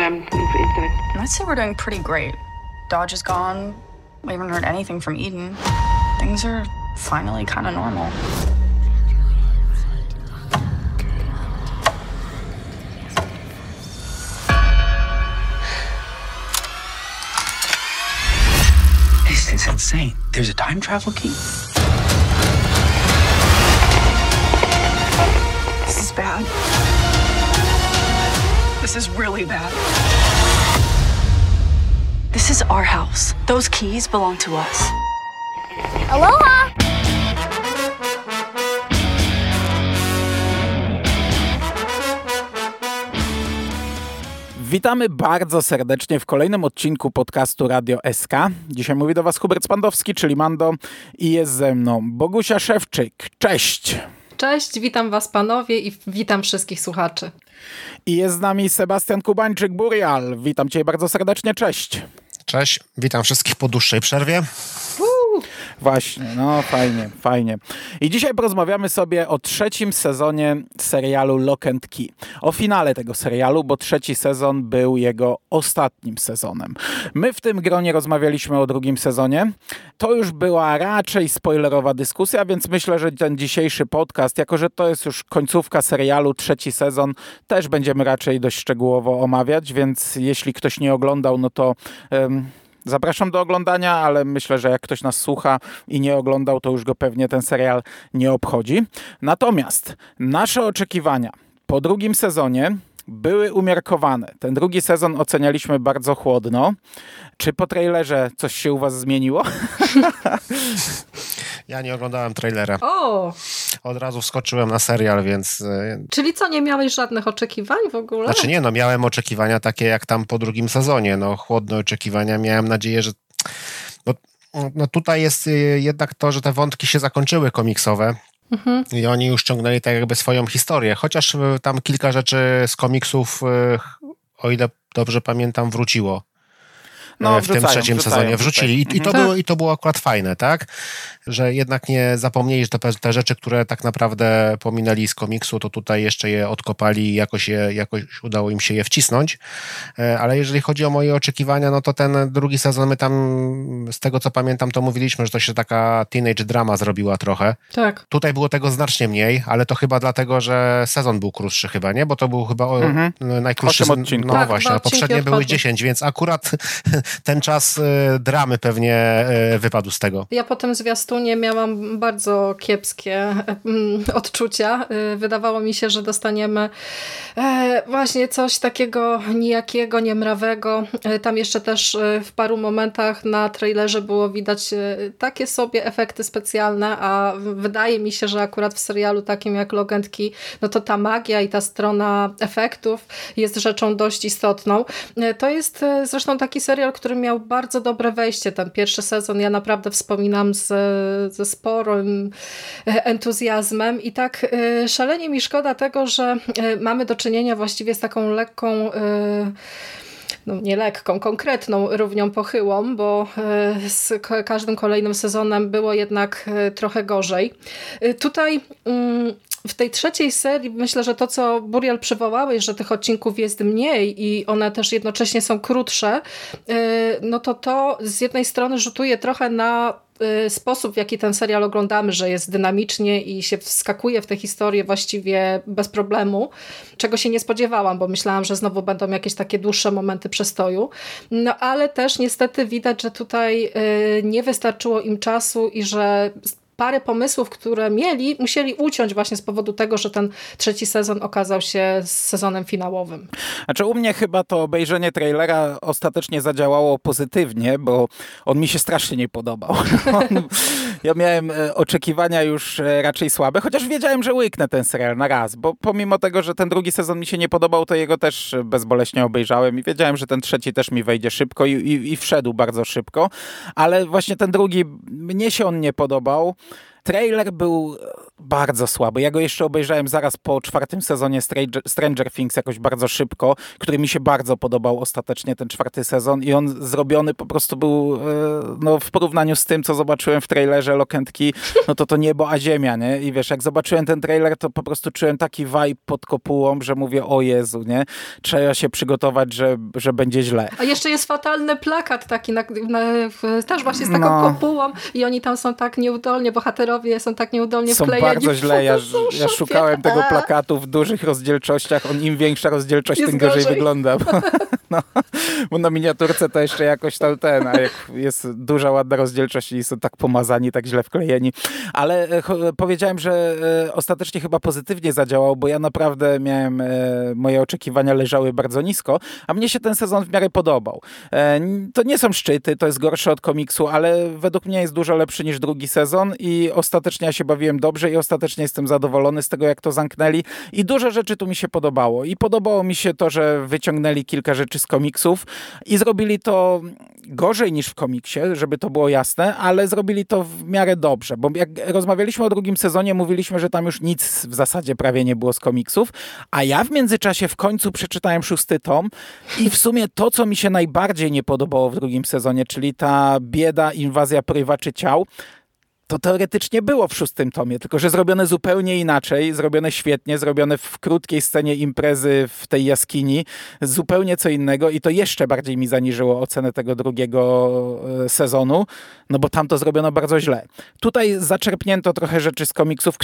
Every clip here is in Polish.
um, inside. I'd say we're doing pretty great. Dodge is gone. We haven't heard anything from Eden. Things are finally kind of normal. This is insane. There's a time travel key. This is bad. This is really bad. This is our house. Those keys belong to us. Aloha! Witamy bardzo serdecznie w kolejnym odcinku podcastu Radio SK. Dzisiaj mówi do Was Hubert Spandowski, czyli Mando i jest ze mną Bogusia Szewczyk. Cześć! Cześć, witam Was panowie i witam wszystkich słuchaczy. I jest z nami Sebastian Kubańczyk-Burial. Witam Cię bardzo serdecznie, cześć! Cześć, witam wszystkich po dłuższej przerwie. Właśnie, no fajnie, fajnie. I dzisiaj porozmawiamy sobie o trzecim sezonie serialu Lock and Key. O finale tego serialu, bo trzeci sezon był jego ostatnim sezonem. My w tym gronie rozmawialiśmy o drugim sezonie. To już była raczej spoilerowa dyskusja, więc myślę, że ten dzisiejszy podcast, jako że to jest już końcówka serialu, trzeci sezon, też będziemy raczej dość szczegółowo omawiać, więc jeśli ktoś nie oglądał, no to... Um, Zapraszam do oglądania, ale myślę, że jak ktoś nas słucha i nie oglądał, to już go pewnie ten serial nie obchodzi. Natomiast nasze oczekiwania po drugim sezonie były umiarkowane. Ten drugi sezon ocenialiśmy bardzo chłodno. Czy po trailerze coś się u was zmieniło? Ja nie oglądałem trailera. O, Od razu wskoczyłem na serial, więc... e, czyli co, nie miałeś żadnych oczekiwań w ogóle? Znaczy nie, no miałem oczekiwania takie jak tam po drugim sezonie. No chłodne oczekiwania. Miałem nadzieję, że... No, no tutaj jest e, jednak to, że te wątki się zakończyły komiksowe. Mhm. I oni już ciągnęli tak jakby swoją historię. Chociaż e, tam kilka rzeczy z komiksów, e, o ile dobrze pamiętam, wróciło. No, e, w tym wrzucają, trzecim wrzucają, sezonie wrzucili. I, i, to Mhm. było, I to było akurat fajne, tak? Że jednak nie zapomnieli, że te, te rzeczy, które tak naprawdę pominęli z komiksu, to tutaj jeszcze je odkopali i jakoś, je, jakoś udało im się je wcisnąć. E, Ale jeżeli chodzi o moje oczekiwania, no to ten drugi sezon, my tam z tego co pamiętam, to mówiliśmy, że to się taka teenage drama zrobiła trochę. Tak. Tutaj było tego znacznie mniej, ale to chyba dlatego, że sezon był krótszy chyba, nie? Bo to był chyba o, Mhm. najkrótszy. Odcinków. No Tak, właśnie, a poprzednie były odpadły. 10, więc akurat ten czas e, dramy pewnie e, wypadł z tego. Ja po tym zwiastunie miałam bardzo kiepskie odczucia. Y, Wydawało mi się, że dostaniemy e, właśnie coś takiego nijakiego, niemrawego. Y, Tam jeszcze też y, w paru momentach na trailerze było widać takie sobie efekty specjalne, a wydaje mi się, że akurat w serialu takim jak Logan Key, no to ta magia i ta strona efektów jest rzeczą dość istotną. To jest zresztą taki serial, który miał bardzo dobre wejście. Ten pierwszy sezon ja naprawdę wspominam z, ze sporym e, entuzjazmem i tak e, szalenie mi szkoda tego, że e, mamy do czynienia właściwie z taką lekką no nie lekką, konkretną równią pochyłą, bo z ka- każdym kolejnym sezonem było jednak trochę gorzej. Tutaj mm, w tej trzeciej serii myślę, że to, co Burial przywołałeś, że tych odcinków jest mniej i one też jednocześnie są krótsze, no to to z jednej strony rzutuje trochę na sposób, w jaki ten serial oglądamy, że jest dynamicznie i się wskakuje w tę historię właściwie bez problemu, czego się nie spodziewałam, bo myślałam, że znowu będą jakieś takie dłuższe momenty przestoju. No ale też niestety widać, że tutaj e, nie wystarczyło im czasu i że parę pomysłów, które mieli, musieli uciąć właśnie z powodu tego, że ten trzeci sezon okazał się sezonem finałowym. Znaczy u mnie chyba to obejrzenie trailera ostatecznie zadziałało pozytywnie, bo on mi się strasznie nie podobał. On, ja miałem e, oczekiwania już e, raczej słabe, chociaż wiedziałem, że łyknę ten serial na raz, bo pomimo tego, że ten drugi sezon mi się nie podobał, to jego też bezboleśnie obejrzałem i wiedziałem, że ten trzeci też mi wejdzie szybko i, i, i wszedł bardzo szybko, ale właśnie ten drugi, mnie się on nie podobał. Trailer był bardzo słaby. Ja go jeszcze obejrzałem zaraz po czwartym sezonie Stranger, Stranger Things jakoś bardzo szybko, który mi się bardzo podobał ostatecznie ten czwarty sezon i on zrobiony po prostu był e, no, w porównaniu z tym, co zobaczyłem w trailerze Key, no to to niebo a ziemia, nie? I wiesz, jak zobaczyłem ten trailer, to po prostu czułem taki vibe pod kopułą, że mówię, o Jezu, nie? Trzeba się przygotować, że, że będzie źle. A jeszcze jest fatalny plakat taki, na, na, też właśnie z taką no. kopułą i oni tam są tak nieudolnie, bohaterowie są tak nieudolnie są wklejeni. Bardzo źle. Ja, ja szukałem tego plakatu w dużych rozdzielczościach. On im większa rozdzielczość, tym gorzej, gorzej wygląda. No, bo na miniaturce to jeszcze jakoś tam ten, a jak jest duża, ładna rozdzielczość i są tak pomazani, tak źle wklejeni. Ale e, powiedziałem, że e, ostatecznie chyba pozytywnie zadziałał, bo ja naprawdę miałem, e, moje oczekiwania leżały bardzo nisko, a mnie się ten sezon w miarę podobał. To nie są szczyty, to jest gorsze od komiksu, ale według mnie jest dużo lepszy niż drugi sezon i ostatecznie ja się bawiłem dobrze i ostatecznie jestem zadowolony z tego, jak to zamknęli i dużo rzeczy tu mi się podobało. I podobało mi się to, że wyciągnęli kilka rzeczy z komiksów i zrobili to gorzej niż w komiksie, żeby to było jasne, ale zrobili to w miarę dobrze, bo jak rozmawialiśmy o drugim sezonie, mówiliśmy, że tam już nic w zasadzie prawie nie było z komiksów, a ja w międzyczasie w końcu przeczytałem szósty tom i w sumie to, co mi się najbardziej nie podobało w drugim sezonie, czyli ta bieda, inwazja prywaczy ciał, to teoretycznie było w szóstym tomie, tylko że zrobione zupełnie inaczej, zrobione świetnie, zrobione w krótkiej scenie imprezy w tej jaskini, zupełnie co innego i to jeszcze bardziej mi zaniżyło ocenę tego drugiego e, sezonu, no bo tam to zrobiono bardzo źle. Tutaj zaczerpnięto trochę rzeczy z komiksów,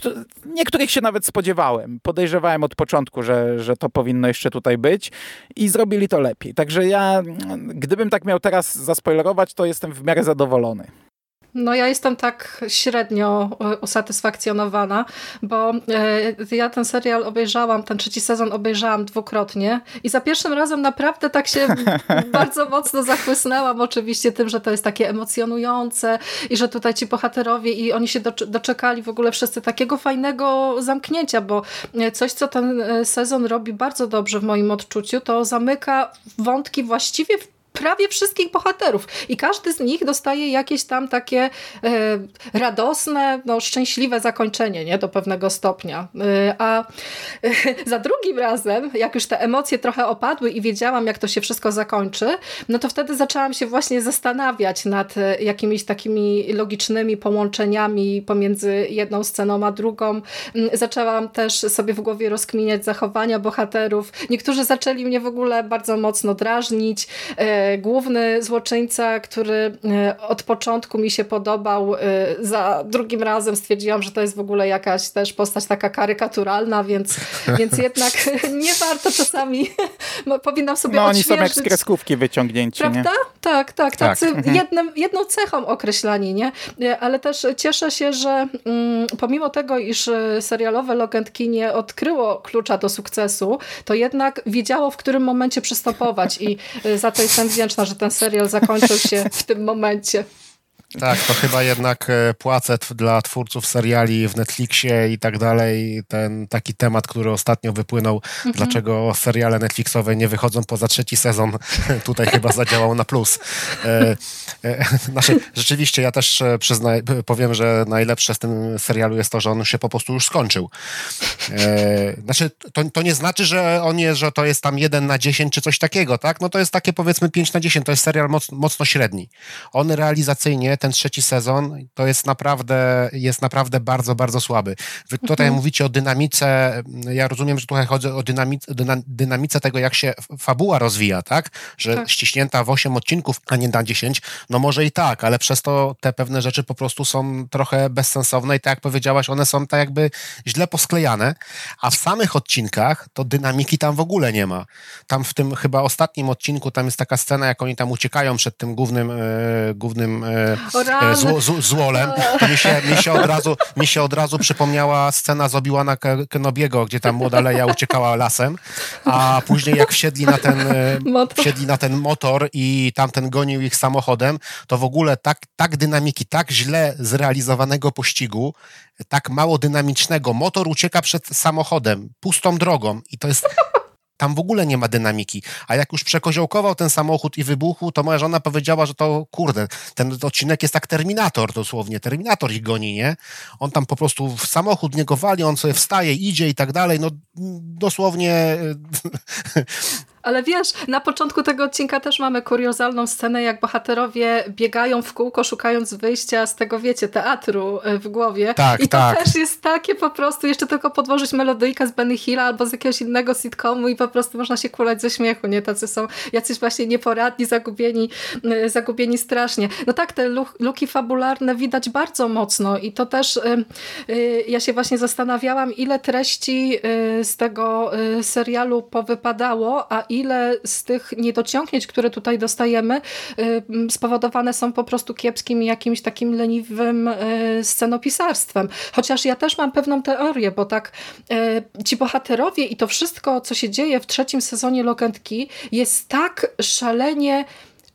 niektórych się nawet spodziewałem. Podejrzewałem od początku, że, że to powinno jeszcze tutaj być i zrobili to lepiej. Także ja, gdybym tak miał teraz zaspoilerować, to jestem w miarę zadowolony. No ja jestem tak średnio e, usatysfakcjonowana, bo e, ja ten serial obejrzałam, ten trzeci sezon obejrzałam dwukrotnie i za pierwszym razem naprawdę tak się bardzo mocno zachłysnęłam oczywiście tym, że to jest takie emocjonujące i że tutaj ci bohaterowie i oni się doczekali w ogóle wszyscy takiego fajnego zamknięcia, bo e, coś, co ten sezon robi bardzo dobrze w moim odczuciu, to zamyka wątki właściwie w prawie wszystkich bohaterów i każdy z nich dostaje jakieś tam takie e, radosne, no, szczęśliwe zakończenie nie? do pewnego stopnia. E, a e, za drugim razem, jak już te emocje trochę opadły i wiedziałam, jak to się wszystko zakończy, no to wtedy zaczęłam się właśnie zastanawiać nad jakimiś takimi logicznymi połączeniami pomiędzy jedną sceną a drugą. Mm, zaczęłam też sobie w głowie rozkminiać zachowania bohaterów. Niektórzy zaczęli mnie w ogóle bardzo mocno drażnić, główny złoczyńca, który e, od początku mi się podobał, e, za drugim razem stwierdziłam, że to jest w ogóle jakaś też postać taka karykaturalna, więc, więc jednak nie warto czasami, powinnam sobie No oni są jak z kreskówki wyciągnięci, Prawda? Nie? Tak, tak, tak. Jednym, jedną cechą określani, nie? E, ale też cieszę się, że mm, pomimo tego, iż serialowe Lock nie odkryło klucza do sukcesu, to jednak wiedziało, w którym momencie przystępować i za to jestem wdzięczna, że ten serial zakończył się w tym momencie. Tak, to chyba jednak e, płacę dla twórców seriali w Netflixie i tak dalej. Ten taki temat, który ostatnio wypłynął, mhm. dlaczego seriale Netflixowe nie wychodzą poza trzeci sezon, tutaj chyba zadziałał na plus. E, e, znaczy, rzeczywiście, ja też e, przyznaj, powiem, że najlepsze z tym serialu jest to, że on się po prostu już skończył. E, znaczy, to, to nie znaczy, że on jest, że to jest tam jeden na 10 czy coś takiego, tak? No to jest takie powiedzmy 5 na 10, to jest serial moc, mocno średni. On realizacyjnie, ten trzeci sezon to jest naprawdę, jest naprawdę bardzo, bardzo słaby. Wy tutaj mhm. mówicie o dynamice, ja rozumiem, że tutaj chodzi o dynamice, dynamice tego, jak się fabuła rozwija, tak? Że tak. ściśnięta w 8 odcinków, a nie na 10, no może i tak, ale przez to te pewne rzeczy po prostu są trochę bezsensowne i tak jak powiedziałaś, one są tak jakby źle posklejane, a w samych odcinkach to dynamiki tam w ogóle nie ma. Tam w tym chyba ostatnim odcinku tam jest taka scena, jak oni tam uciekają przed tym głównym, e, głównym e, E, zło, z, złolem, to mi się, mi, się od razu, mi się od razu przypomniała scena z Obi-Wana Kenobiego, gdzie tam młoda Leia uciekała lasem, a później jak wsiedli na ten e, motor. wsiedli na ten motor i tamten gonił ich samochodem, to w ogóle tak, tak dynamiki, tak źle zrealizowanego pościgu, tak mało dynamicznego. Motor ucieka przed samochodem, pustą drogą i to jest tam w ogóle nie ma dynamiki. A jak już przekoziołkował ten samochód i wybuchł, to moja żona powiedziała, że to kurde, ten odcinek jest tak Terminator dosłownie. Terminator ich goni, nie? On tam po prostu w samochód niego wali, on sobie wstaje, idzie i tak dalej. No dosłownie Ale wiesz, na początku tego odcinka też mamy kuriozalną scenę, jak bohaterowie biegają w kółko, szukając wyjścia z tego, wiecie, teatru e, w głowie. Tak, I to tak. też jest takie po prostu, jeszcze tylko podłożyć melodyjkę z Benny Hilla albo z jakiegoś innego sitcomu i po prostu można się kulać ze śmiechu, nie? Tacy są jacyś właśnie nieporadni, zagubieni, zagubieni strasznie. No tak, te luki fabularne widać bardzo mocno i to też e, ja się właśnie zastanawiałam, ile treści z tego serialu powypadało, a ile z tych niedociągnięć, które tutaj dostajemy, y, spowodowane są po prostu kiepskim jakimś takim leniwym y, scenopisarstwem. Chociaż ja też mam pewną teorię, bo tak y, ci bohaterowie i to wszystko, co się dzieje w trzecim sezonie Lock jest tak szalenie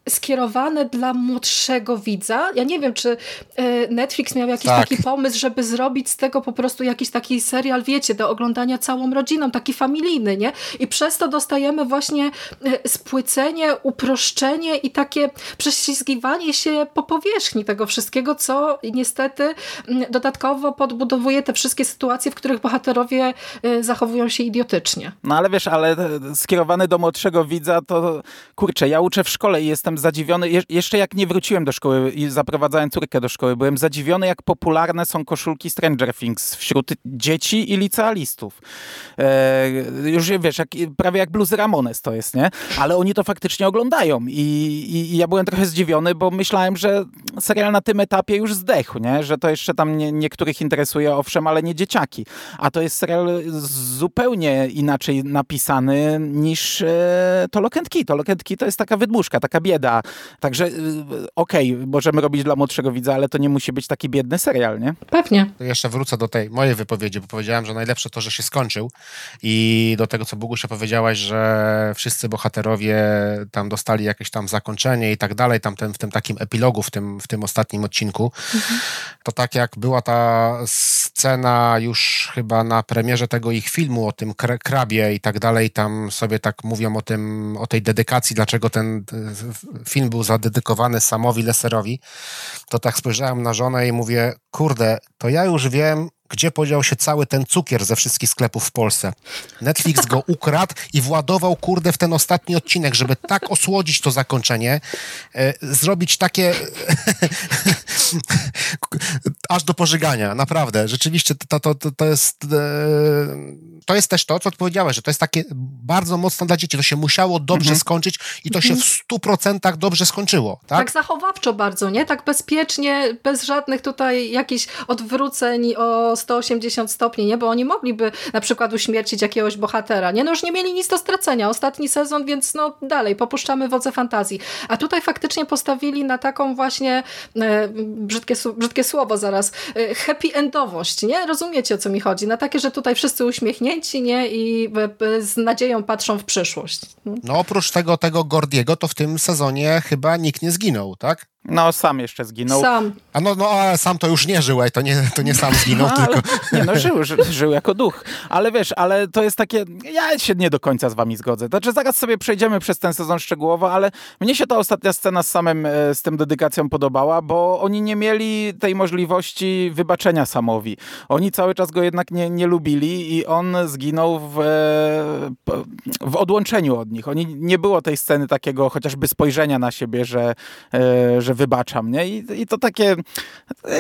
skierowane dla młodszego widza. Ja nie wiem, czy e, Netflix miał jakiś tak. taki pomysł, żeby zrobić z tego po prostu jakiś taki serial, wiecie, do oglądania całą rodziną, taki familijny, nie? I przez to dostajemy właśnie e, spłycenie, uproszczenie i takie prześlizgiwanie się po powierzchni tego wszystkiego, co niestety dodatkowo podbudowuje te wszystkie sytuacje, w których bohaterowie e, zachowują się idiotycznie. No ale wiesz, ale skierowany do młodszego widza, to kurczę, ja uczę w szkole i jestem jestem zadziwiony, Je jeszcze jak nie wróciłem do szkoły i zaprowadzałem córkę do szkoły, byłem zadziwiony, jak popularne są koszulki Stranger Things wśród dzieci i licealistów. E, już wiesz, jak, prawie jak blues Ramones to jest, nie? Ale oni to faktycznie oglądają I, i, i, ja byłem trochę zdziwiony, bo myślałem, że serial na tym etapie już zdechł, nie? Że to jeszcze tam nie, niektórych interesuje, owszem, ale nie dzieciaki. A to jest serial zupełnie inaczej napisany niż e, to. To Key to jest taka wydmuszka, taka bieda bieda. Także y, okej, okay, możemy robić dla młodszego widza, ale to nie musi być taki biedny serial, nie? Pewnie. To jeszcze wrócę do tej mojej wypowiedzi, bo powiedziałem, że najlepsze to, że się skończył i do tego, co Bogusia powiedziałaś, że wszyscy bohaterowie tam dostali jakieś tam zakończenie i tak dalej, tam ten, w tym takim epilogu, w tym, w tym ostatnim odcinku, mhm. to tak jak była ta scena już chyba na premierze tego ich filmu o tym krabie i tak dalej, tam sobie tak mówią o tym, o tej dedykacji, dlaczego ten film był zadedykowany Samowi Leserowi, to tak spojrzałem na żonę i mówię, kurde, to ja już wiem, gdzie podział się cały ten cukier ze wszystkich sklepów w Polsce. Netflix go ukradł i władował, kurde, w ten ostatni odcinek, żeby tak osłodzić to zakończenie, e, zrobić takie aż do pożygania, naprawdę. Rzeczywiście to, to, to, to jest e, to jest też to, co powiedziałeś, że to jest takie bardzo mocno dla dzieci. To się musiało dobrze mhm. skończyć i to się w stu procentach dobrze skończyło. Tak? tak zachowawczo bardzo, nie? Tak bezpiecznie, bez żadnych tutaj jakichś odwróceń o 180 stopni, nie? Bo oni mogliby na przykład uśmiercić jakiegoś bohatera, nie? No już nie mieli nic do stracenia. Ostatni sezon, więc no dalej, popuszczamy wodze fantazji. A tutaj faktycznie postawili na taką właśnie, e, brzydkie, brzydkie słowo zaraz, e, happy endowość, nie? Rozumiecie o co mi chodzi? Na takie, że tutaj wszyscy uśmiechnięci, nie? I e, z nadzieją patrzą w przyszłość. No oprócz tego, tego Gordiego, to w tym sezonie chyba nikt nie zginął, tak? No, sam jeszcze zginął. Sam. A no, no ale sam to już nie żył, to nie, to nie sam zginął, no, tylko... Nie no, żył, ży, żył jako duch. Ale wiesz, ale to jest takie, ja się nie do końca z wami zgodzę. Znaczy, zaraz sobie przejdziemy przez ten sezon szczegółowo, ale mnie się ta ostatnia scena z samym, e, z tym dedykacją podobała, bo oni nie mieli tej możliwości wybaczenia Samowi. Oni cały czas go jednak nie, nie lubili i on zginął w, e, w odłączeniu od nich. Oni, nie było tej sceny takiego chociażby spojrzenia na siebie, że, e, że że wybaczam, nie? I, I, to takie,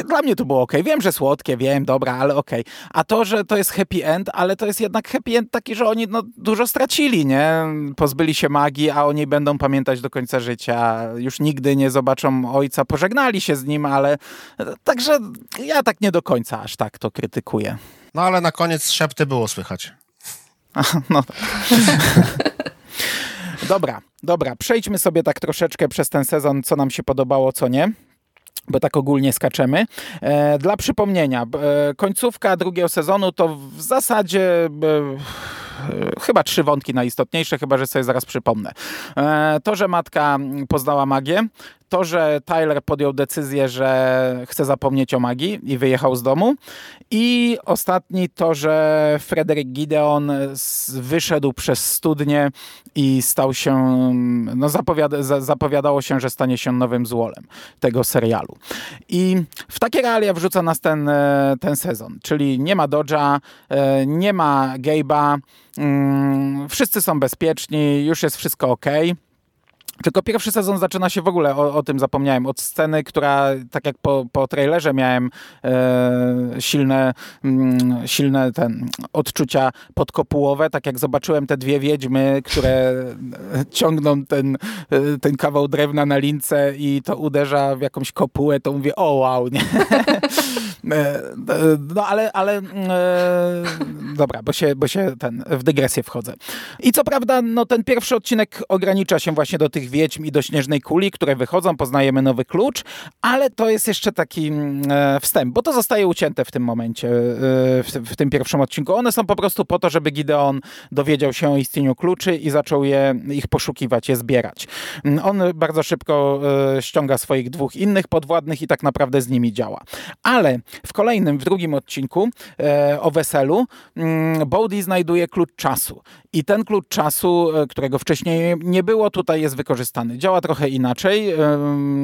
dla mnie to było ok. Wiem, że słodkie, wiem, dobra, ale ok. A to, że to jest happy end, ale to jest jednak happy end taki, że oni no, dużo stracili, nie? Pozbyli się magii, a oni będą pamiętać do końca życia. Już nigdy nie zobaczą ojca, pożegnali się z nim, ale także ja tak nie do końca aż tak to krytykuję. No ale na koniec szepty było słychać. no tak. Dobra, dobra, przejdźmy sobie tak troszeczkę przez ten sezon, co nam się podobało, co nie bo tak ogólnie skaczemy. E, dla przypomnienia, e, końcówka drugiego sezonu to w zasadzie e, chyba trzy wątki najistotniejsze, chyba że sobie zaraz przypomnę. To, że matka poznała magię, to, że Tyler podjął decyzję, że chce zapomnieć o magii i wyjechał z domu. I ostatni to, że Frederick Gideon wyszedł przez studnię i stał się, no zapowiada, zapowiadało się, że stanie się nowym złolem tego serialu. I w takie realia wrzuca nas ten, e, ten sezon, czyli nie ma Dodge'a, e, nie ma Gabe'a, mm, wszyscy są bezpieczni, już jest wszystko ok. Tylko pierwszy sezon zaczyna się w ogóle, o, o tym zapomniałem, od sceny, która tak jak po, po trailerze miałem e, silne, mm, silne ten, odczucia podkopułowe, tak jak zobaczyłem te dwie wiedźmy, które ciągną ten, ten kawał drewna na lince i to uderza w jakąś kopułę, to mówię, o wow, nie? E, no ale, ale e, dobra, bo się, bo się ten, w dygresję wchodzę. I co prawda, no ten pierwszy odcinek ogranicza się właśnie do tych wiedźm i do śnieżnej kuli, które wychodzą, poznajemy nowy klucz, ale to jest jeszcze taki mm, e, wstęp, bo to zostaje ucięte w tym momencie, e, w, tym pierwszym odcinku. One są po prostu po to, żeby Gideon dowiedział się o istnieniu kluczy i zaczął je, ich poszukiwać, je zbierać. Mm, on bardzo szybko e, ściąga swoich dwóch innych podwładnych i tak naprawdę z nimi działa. Ale w kolejnym, w drugim odcinku o weselu mm, Bodhi znajduje klucz czasu i ten klucz czasu, którego wcześniej nie było, tutaj jest wykorzystany wykorzystany. Działa trochę inaczej.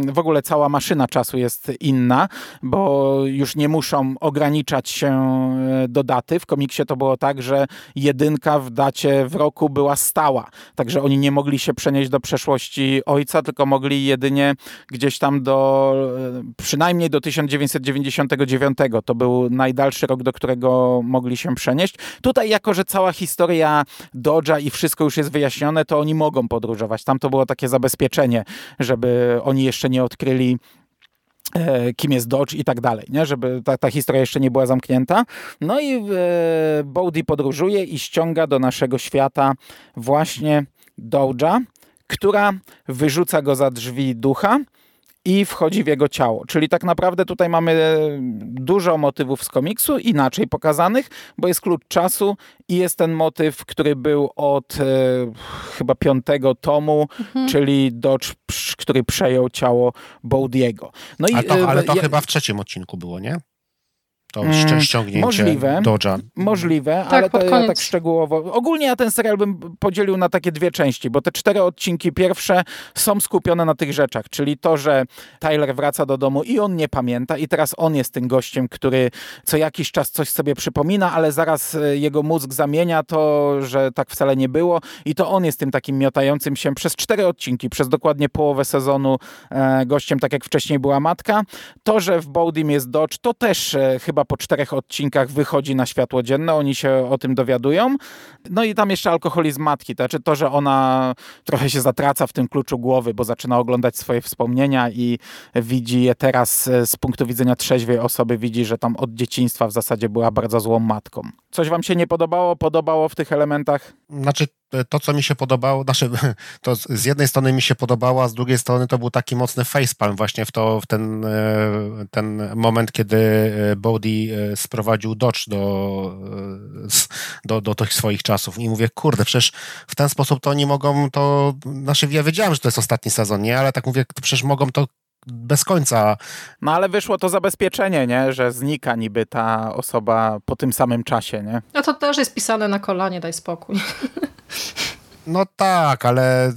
W ogóle cała maszyna czasu jest inna, bo już nie muszą ograniczać się e, do daty. W komiksie to było tak, że jedynka w dacie w roku była stała. Także oni nie mogli się przenieść do przeszłości ojca, tylko mogli jedynie gdzieś tam do e, przynajmniej do 1999. To był najdalszy rok, do którego mogli się przenieść. Tutaj, jako że cała historia Dodge'a i wszystko już jest wyjaśnione, to oni mogą podróżować. Tam to było takie zabezpieczenie, żeby oni jeszcze nie odkryli e, kim jest Dodge i tak dalej, nie? żeby ta, ta historia jeszcze nie była zamknięta. No i e, podróżuje i ściąga do naszego świata właśnie Dodge'a, która wyrzuca go za drzwi ducha i wchodzi w jego ciało. Czyli tak naprawdę tutaj mamy e, dużo motywów z komiksu, inaczej pokazanych, bo jest klucz czasu i jest ten motyw, który był od e, chyba piątego tomu, mhm. czyli Dodge, który przejął ciało Bowdiego. No i, to, ale to e, chyba w trzecim odcinku było, nie? To mm, ściągnięcie możliwe, Dodge'a. Możliwe, tak, ale to ja tak szczegółowo. Ogólnie ja ten serial bym podzielił na takie dwie części, bo te cztery odcinki pierwsze są skupione na tych rzeczach, czyli to, że Tyler wraca do domu i on nie pamięta i teraz on jest tym gościem, który co jakiś czas coś sobie przypomina, ale zaraz e, jego mózg zamienia to, że tak wcale nie było i to on jest tym takim miotającym się przez cztery odcinki, przez dokładnie połowę sezonu e, gościem, tak jak wcześniej była matka. To, że w Bowdim jest Dodge, to też e, chyba po czterech odcinkach wychodzi na światło dzienne, oni się o tym dowiadują. No i tam jeszcze alkoholizm matki, to znaczy to, że ona trochę się zatraca w tym kluczu głowy, bo zaczyna oglądać swoje wspomnienia i widzi je teraz e, z punktu widzenia trzeźwej osoby, widzi, że tam od dzieciństwa w zasadzie była bardzo złą matką. Coś wam się nie podobało? Podobało w tych elementach? Znaczy to, co mi się podobało, znaczy, to z jednej strony mi się podobało, a z drugiej strony to był taki mocny facepalm właśnie w, to, w ten, e, ten moment, kiedy e, Bodhi e, sprowadził Dodge do, do, do tych swoich czasów. I mówię, kurde, przecież w ten sposób to oni mogą to, znaczy ja wiedziałem, że to jest ostatni sezon, nie? Ale tak mówię, przecież mogą to bez końca. No ale wyszło to zabezpieczenie, nie? że znika niby ta osoba po tym samym czasie. Nie? No to też jest pisane na kolanie, daj spokój. No tak, ale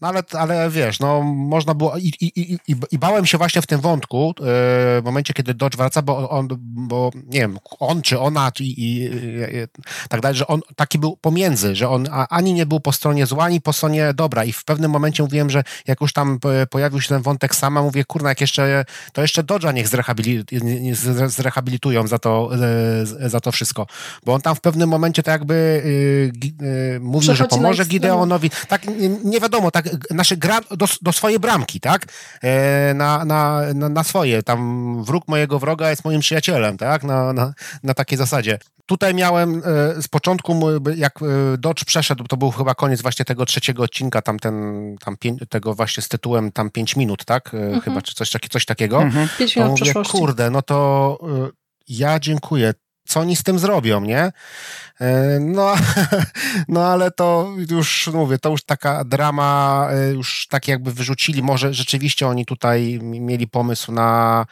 no ale, ale wiesz, no można było i, i, i, i bałem się właśnie w tym wątku, yy, w momencie, kiedy Dodge wraca, bo on, bo nie wiem, on czy ona i, i, tak dalej, że on taki był pomiędzy, że on ani nie był po stronie zła, ani po stronie dobra. I w pewnym momencie mówiłem, że jak już tam pojawił się ten wątek sama, mówię, kurna, jak jeszcze, to jeszcze Dodge'a niech zrehabilitują za to, yy, za to wszystko, bo on tam w pewnym momencie to jakby yy, mówił, że pomoże Gideonowi, tak nie, nie wiadomo, tak nasze gra, do, do swojej bramki, tak? E, na, na, na, na, swoje. Tam wróg mojego wroga jest moim przyjacielem, tak? Na, na, na takiej zasadzie. Tutaj miałem e, z początku, jak e, Dodge przeszedł, to był chyba koniec właśnie tego trzeciego odcinka, tam ten, tam pię, tego właśnie z tytułem tam 5 minut, tak? Mhm. Chyba, czy coś, coś takiego. Mhm. Pięć minut mówię, kurde, no to ja dziękuję co oni z tym zrobią, nie? E, no, no ale to już mówię, to już taka drama, e, już tak jakby wyrzucili, może rzeczywiście oni tutaj mieli pomysł na,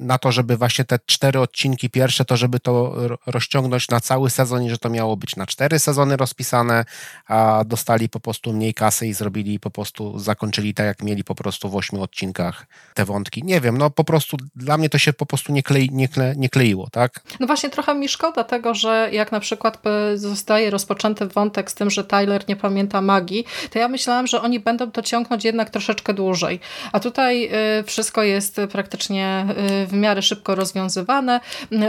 na to, żeby właśnie te cztery odcinki pierwsze, to żeby to rozciągnąć na cały sezon i że to miało być na cztery sezony rozpisane, a dostali po prostu mniej kasy i zrobili po prostu, zakończyli tak jak mieli po prostu w ośmiu odcinkach te wątki. Nie wiem, no po prostu dla mnie to się po prostu nie, klei, nie, nie kleiło, tak? No właśnie trochę mi szkoda tego, że jak na przykład zostaje rozpoczęty wątek z tym, że Tyler nie pamięta magii, to ja myślałam, że oni będą to ciągnąć jednak troszeczkę dłużej. A tutaj y, wszystko jest praktycznie y, w miarę szybko rozwiązywane.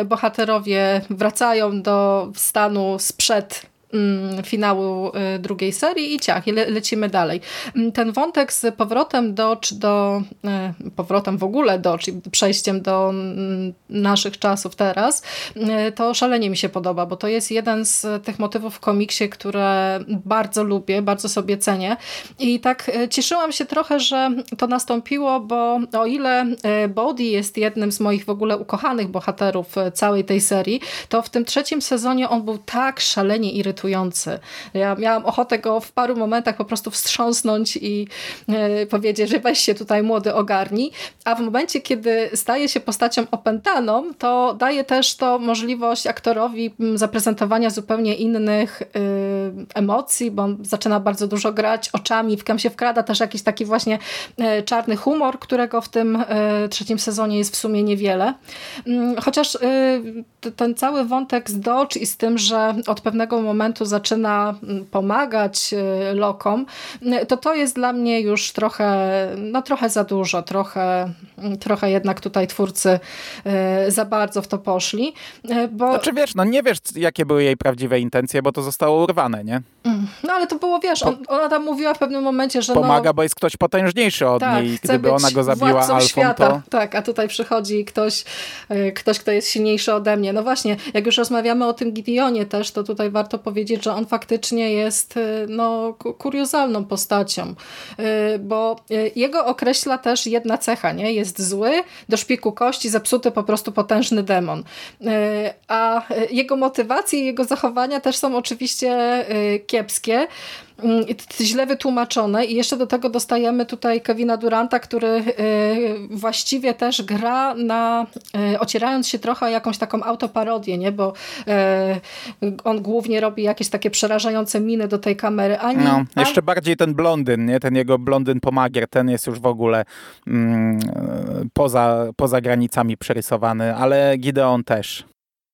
Bohaterowie wracają do stanu sprzed finału y, drugiej serii i ciach, le lecimy dalej. Mm, ten wątek z powrotem Dodge do, y, powrotem w ogóle Dodge czyli przejściem do mm, naszych czasów teraz, y, to szalenie mi się podoba, bo to jest jeden z tych motywów w komiksie, które bardzo lubię, bardzo sobie cenię i tak cieszyłam się trochę, że to nastąpiło, bo o ile Bodhi jest jednym z moich w ogóle ukochanych bohaterów całej tej serii, to w tym trzecim sezonie on był tak szalenie irytujący irytujący. Ja miałam ochotę go w paru momentach po prostu wstrząsnąć i e, powiedzieć, że weź się tutaj młody ogarni, a w momencie, kiedy staje się postacią opętaną, to daje też to możliwość aktorowi zaprezentowania zupełnie innych y, emocji, bo on zaczyna bardzo dużo grać oczami, w kam się wkrada też jakiś taki właśnie e, czarny humor, którego w tym e, trzecim sezonie jest w sumie niewiele. Mm, chociaż ten cały wątek z Dodge i z tym, że od pewnego momentu momentu zaczyna mm, pomagać y, lokom, y, to to jest dla mnie już trochę, no trochę za dużo, trochę, mm, trochę jednak tutaj twórcy y, za bardzo w to poszli. Bo... Znaczy wiesz, no nie wiesz jakie były jej prawdziwe intencje, bo to zostało urwane, nie? Mm, no ale to było, wiesz, on, ona tam mówiła w pewnym momencie, że Pomaga, no, bo jest ktoś potężniejszy od tak, niej. Gdyby ona go zabiła alfą, świata. to... Tak, a tutaj przychodzi ktoś, ktoś, kto jest silniejszy ode mnie. No właśnie, jak już rozmawiamy o tym Gideonie też, to tutaj warto powiedzieć, powiedzieć, że on faktycznie jest y, no, kuriozalną postacią, y, bo y, jego określa też jedna cecha, nie? Jest zły, do szpiku kości, zepsuty po prostu potężny demon. A jego motywacje i jego zachowania też są oczywiście kiepskie, źle wytłumaczone i jeszcze do tego dostajemy tutaj Kevina Duranta, który y, właściwie też gra na, y, ocierając się trochę o jakąś taką autoparodię, nie? bo y, on głównie robi jakieś takie przerażające miny do tej kamery. Ani, no, jeszcze bardziej ten blondyn, nie? ten jego blondyn pomagier, ten jest już w ogóle mm, poza, poza granicami przerysowany, ale Gideon też.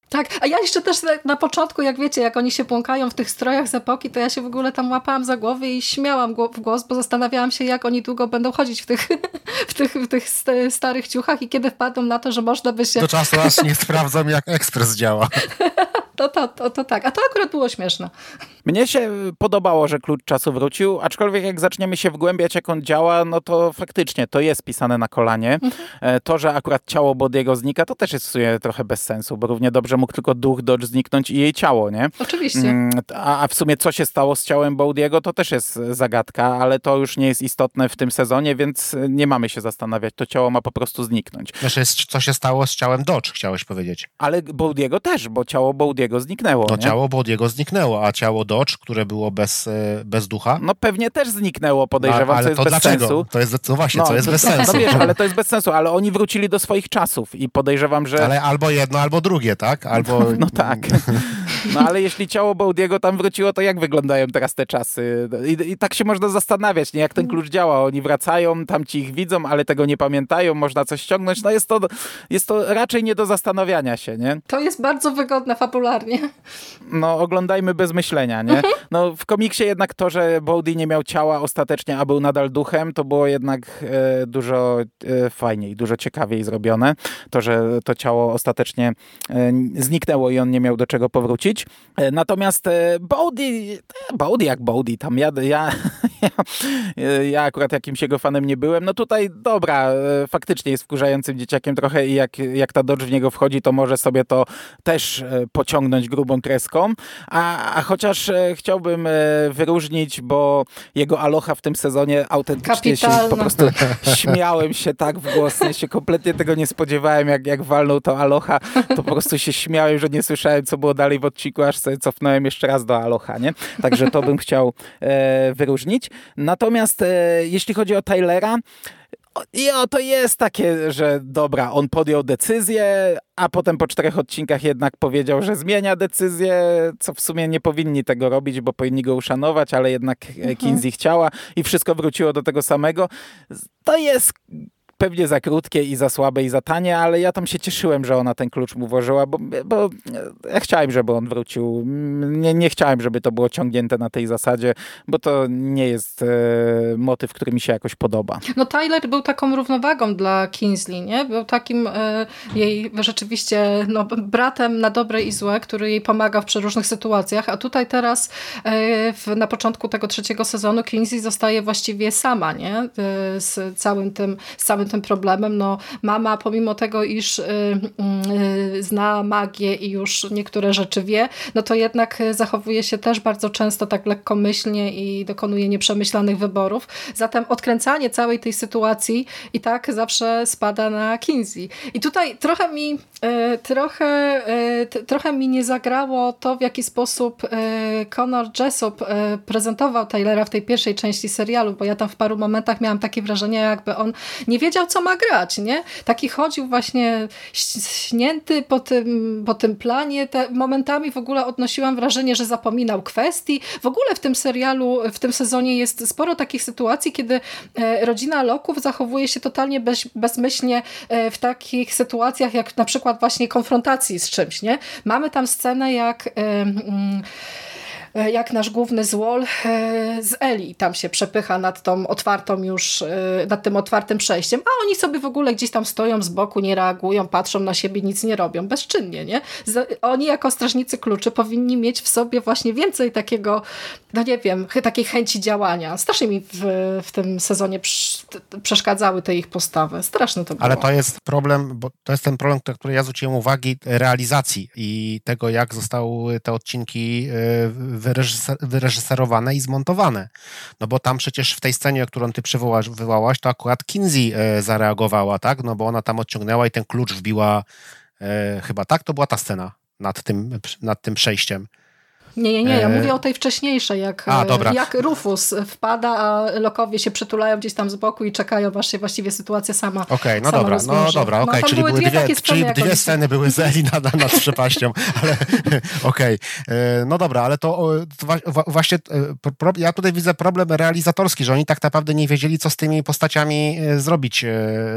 Tak, a ja jeszcze też na początku, jak wiecie, jak oni się płąkają w tych strojach z epoki, to ja się w ogóle tam łapałam za głowę i śmiałam w głos, bo zastanawiałam się, jak oni długo będą chodzić w tych, w tych, w tych starych ciuchach i kiedy wpadną na to, że można by się... Do czasu aż nie sprawdzam, jak ekspres działa. To, to, to, to tak, a to akurat było śmieszne. Mnie się podobało, że klucz czasu wrócił, aczkolwiek jak zaczniemy się wgłębiać, jak on działa, no to faktycznie to jest pisane na kolanie. Mhm. E, to, że akurat ciało Bodiego znika, to też jest w sumie trochę bez sensu, bo równie dobrze mógł tylko duch Dodge zniknąć i jej ciało, nie? Oczywiście. Mm, a, a w sumie co się stało z ciałem Bodiego, to też jest zagadka, ale to już nie jest istotne w tym sezonie, więc nie mamy się zastanawiać. To ciało ma po prostu zniknąć. Znaczy, co się stało z ciałem Dodge, chciałeś powiedzieć. Ale Bodiego też, bo ciało Bodiego zniknęło. No nie? ciało Bodiego zniknęło, a ciało Dodge, które było bez, e, bez ducha? No pewnie też zniknęło, podejrzewam, no, ale co jest to bez dlaczego? sensu. To jest, no właśnie, no, co jest to, bez sensu. No wiesz, ale to jest bez sensu, ale oni wrócili do swoich czasów i podejrzewam, że... Ale albo jedno, albo drugie, tak? Albo... No tak. No ale jeśli ciało Baudiego tam wróciło, to jak wyglądają teraz te czasy? I, I, tak się można zastanawiać, nie? Jak ten klucz działa. Oni wracają, tam ci ich widzą, ale tego nie pamiętają, można coś ściągnąć. No jest to, jest to raczej nie do zastanawiania się, nie? To jest bardzo wygodne fabularnie. No oglądajmy bez myślenia, nie? Mhm. No w komiksie jednak to, że Bodhi nie miał ciała ostatecznie, a był nadal duchem, to było jednak e, dużo e, fajniej, dużo ciekawiej zrobione. To, że to ciało ostatecznie e, zniknęło i on nie miał do czego powrócić. E, natomiast e, Bodhi, e, Bodhi jak Bodhi, tam ja, ja, ja, ja akurat jakimś jego fanem nie byłem. No tutaj dobra, e, faktycznie jest wkurzającym dzieciakiem trochę i jak, jak ta Dodge w niego wchodzi, to może sobie to też e, pociągnąć grubą kreską. A, a chociaż e, chciałbym wyróżnić, bo jego aloha w tym sezonie autentycznie się po prostu śmiałem się tak w głos. Ja się kompletnie tego nie spodziewałem, jak, jak walnął to aloha, to po prostu się śmiałem, że nie słyszałem, co było dalej w odcinku, aż sobie cofnąłem jeszcze raz do aloha, nie? Także to bym chciał e, wyróżnić. Natomiast e, jeśli chodzi o Tylera, i o, to jest takie, że dobra, on podjął decyzję, a potem po czterech odcinkach jednak powiedział, że zmienia decyzję, co w sumie nie powinni tego robić, bo powinni go uszanować, ale jednak mhm. Kinsey chciała i wszystko wróciło do tego samego. To jest pewnie za krótkie i za słabe i za tanie, ale ja tam się cieszyłem, że ona ten klucz mu włożyła, bo, bo ja chciałem, żeby on wrócił. Nie, nie chciałem, żeby to było ciągnięte na tej zasadzie, bo to nie jest e, motyw, który mi się jakoś podoba. No Tyler był taką równowagą dla Kingsley, nie? Był takim e, jej rzeczywiście no, bratem na dobre i złe, który jej pomaga w przeróżnych sytuacjach, a tutaj teraz e, w, na początku tego trzeciego sezonu Kingsley zostaje właściwie sama, nie? E, z całym tym, z całym tym problemem. No, mama, pomimo tego, iż y, y, zna magię i już niektóre rzeczy wie, no to jednak zachowuje się też bardzo często tak lekkomyślnie i dokonuje nieprzemyślanych wyborów. Zatem odkręcanie całej tej sytuacji i tak zawsze spada na Kinsey. I tutaj trochę mi, y, trochę, y, trochę mi nie zagrało to, w jaki sposób y, Conor Jessup y, prezentował Taylora w tej pierwszej części serialu, bo ja tam w paru momentach miałam takie wrażenie, jakby on nie wiedział, wiedział, co ma grać, nie? Taki chodził właśnie śnięty po tym, po tym planie. Te momentami w ogóle odnosiłam wrażenie, że zapominał kwestii. W ogóle w tym serialu, w tym sezonie jest sporo takich sytuacji, kiedy e, rodzina Loków zachowuje się totalnie bez, bezmyślnie e, w takich sytuacjach, jak na przykład właśnie konfrontacji z czymś, nie? Mamy tam scenę, jak... Yy, E, jak nasz główny złol e, z Eli tam się przepycha nad tą otwartą już, e, nad tym otwartym przejściem, a oni sobie w ogóle gdzieś tam stoją z boku, nie reagują, patrzą na siebie, nic nie robią, bezczynnie, nie? Oni jako strażnicy kluczy powinni mieć w sobie właśnie więcej takiego, no nie wiem, takiej chęci działania. Strasznie mi w, w tym sezonie przeszkadzały te ich postawy. Straszne to było. Ale to jest problem, bo to jest ten problem, który ja zwróciłem uwagi, realizacji i tego, jak zostały te odcinki wyreżyserowane i zmontowane. No bo tam przecież w tej scenie, którą ty przywołasz, wywołałaś, to akurat Kinsey e, zareagowała, tak? No bo ona tam odciągnęła i ten klucz wbiła, e, chyba tak? To była ta scena nad tym, nad tym przejściem. Nie, nie, nie, ja e, mówię o tej wcześniejszej, jak, a, jak Rufus wpada, a lokowie się przytulają gdzieś tam z boku i czekają, aż się właściwie sytuacja sama Okej, okay, no dobra, no dobra, okej, okay, czyli były dwie, dwie czyli dwie sceny były z Eli nad, nad przepaścią, ale okej, okay. no dobra, ale to, to właśnie e, ja tutaj widzę problem realizatorski, że oni tak naprawdę nie wiedzieli, co z tymi postaciami e, zrobić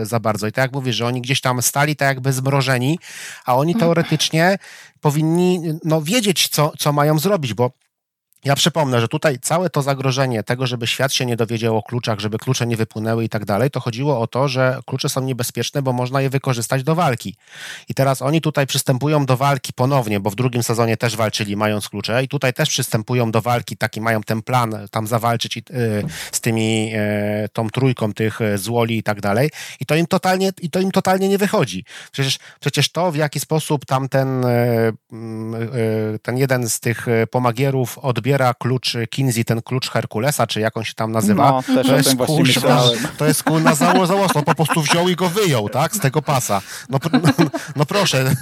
za bardzo i tak jak mówisz, że oni gdzieś tam stali tak jakby zmrożeni, a oni mhm. teoretycznie powinni no, wiedzieć, co, co mają zrobić, bo ja przypomnę, że tutaj całe to zagrożenie tego, żeby świat się nie dowiedział o kluczach, żeby klucze nie wypłynęły i tak dalej, to chodziło o to, że klucze są niebezpieczne, bo można je wykorzystać do walki. I teraz oni tutaj przystępują do walki ponownie, bo w drugim sezonie też walczyli mając klucze i tutaj też przystępują do walki, taki mają ten plan tam zawalczyć yy, z tymi, yy, tą trójką tych e, złoli i tak dalej. I to im totalnie, i to im totalnie nie wychodzi. Przecież, przecież to, w jaki sposób tamten yy, ten jeden z tych pomagierów odbiera zabiera klucz Kinsey, ten klucz Herkulesa, czy jak on się tam nazywa. No, też to, jest kul, to jest kul na zało, no po prostu wziął i go wyjął, tak, z tego pasa. No, no, no proszę.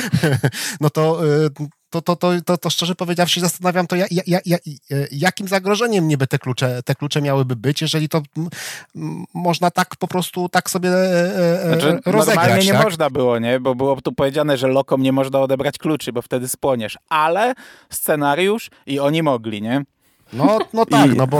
no to y, to, to, to, to, to szczerze powiedziawszy zastanawiam to, ja, ja, ja, jakim zagrożeniem niby te klucze, te klucze miałyby być, jeżeli to można tak po prostu tak sobie e, e, znaczy, rozegrać. Normalnie tak? nie można było, nie? Bo było tu powiedziane, że lokom nie można odebrać kluczy, bo wtedy spłoniesz. Ale scenariusz i oni mogli, nie? No, no tak, I... no bo...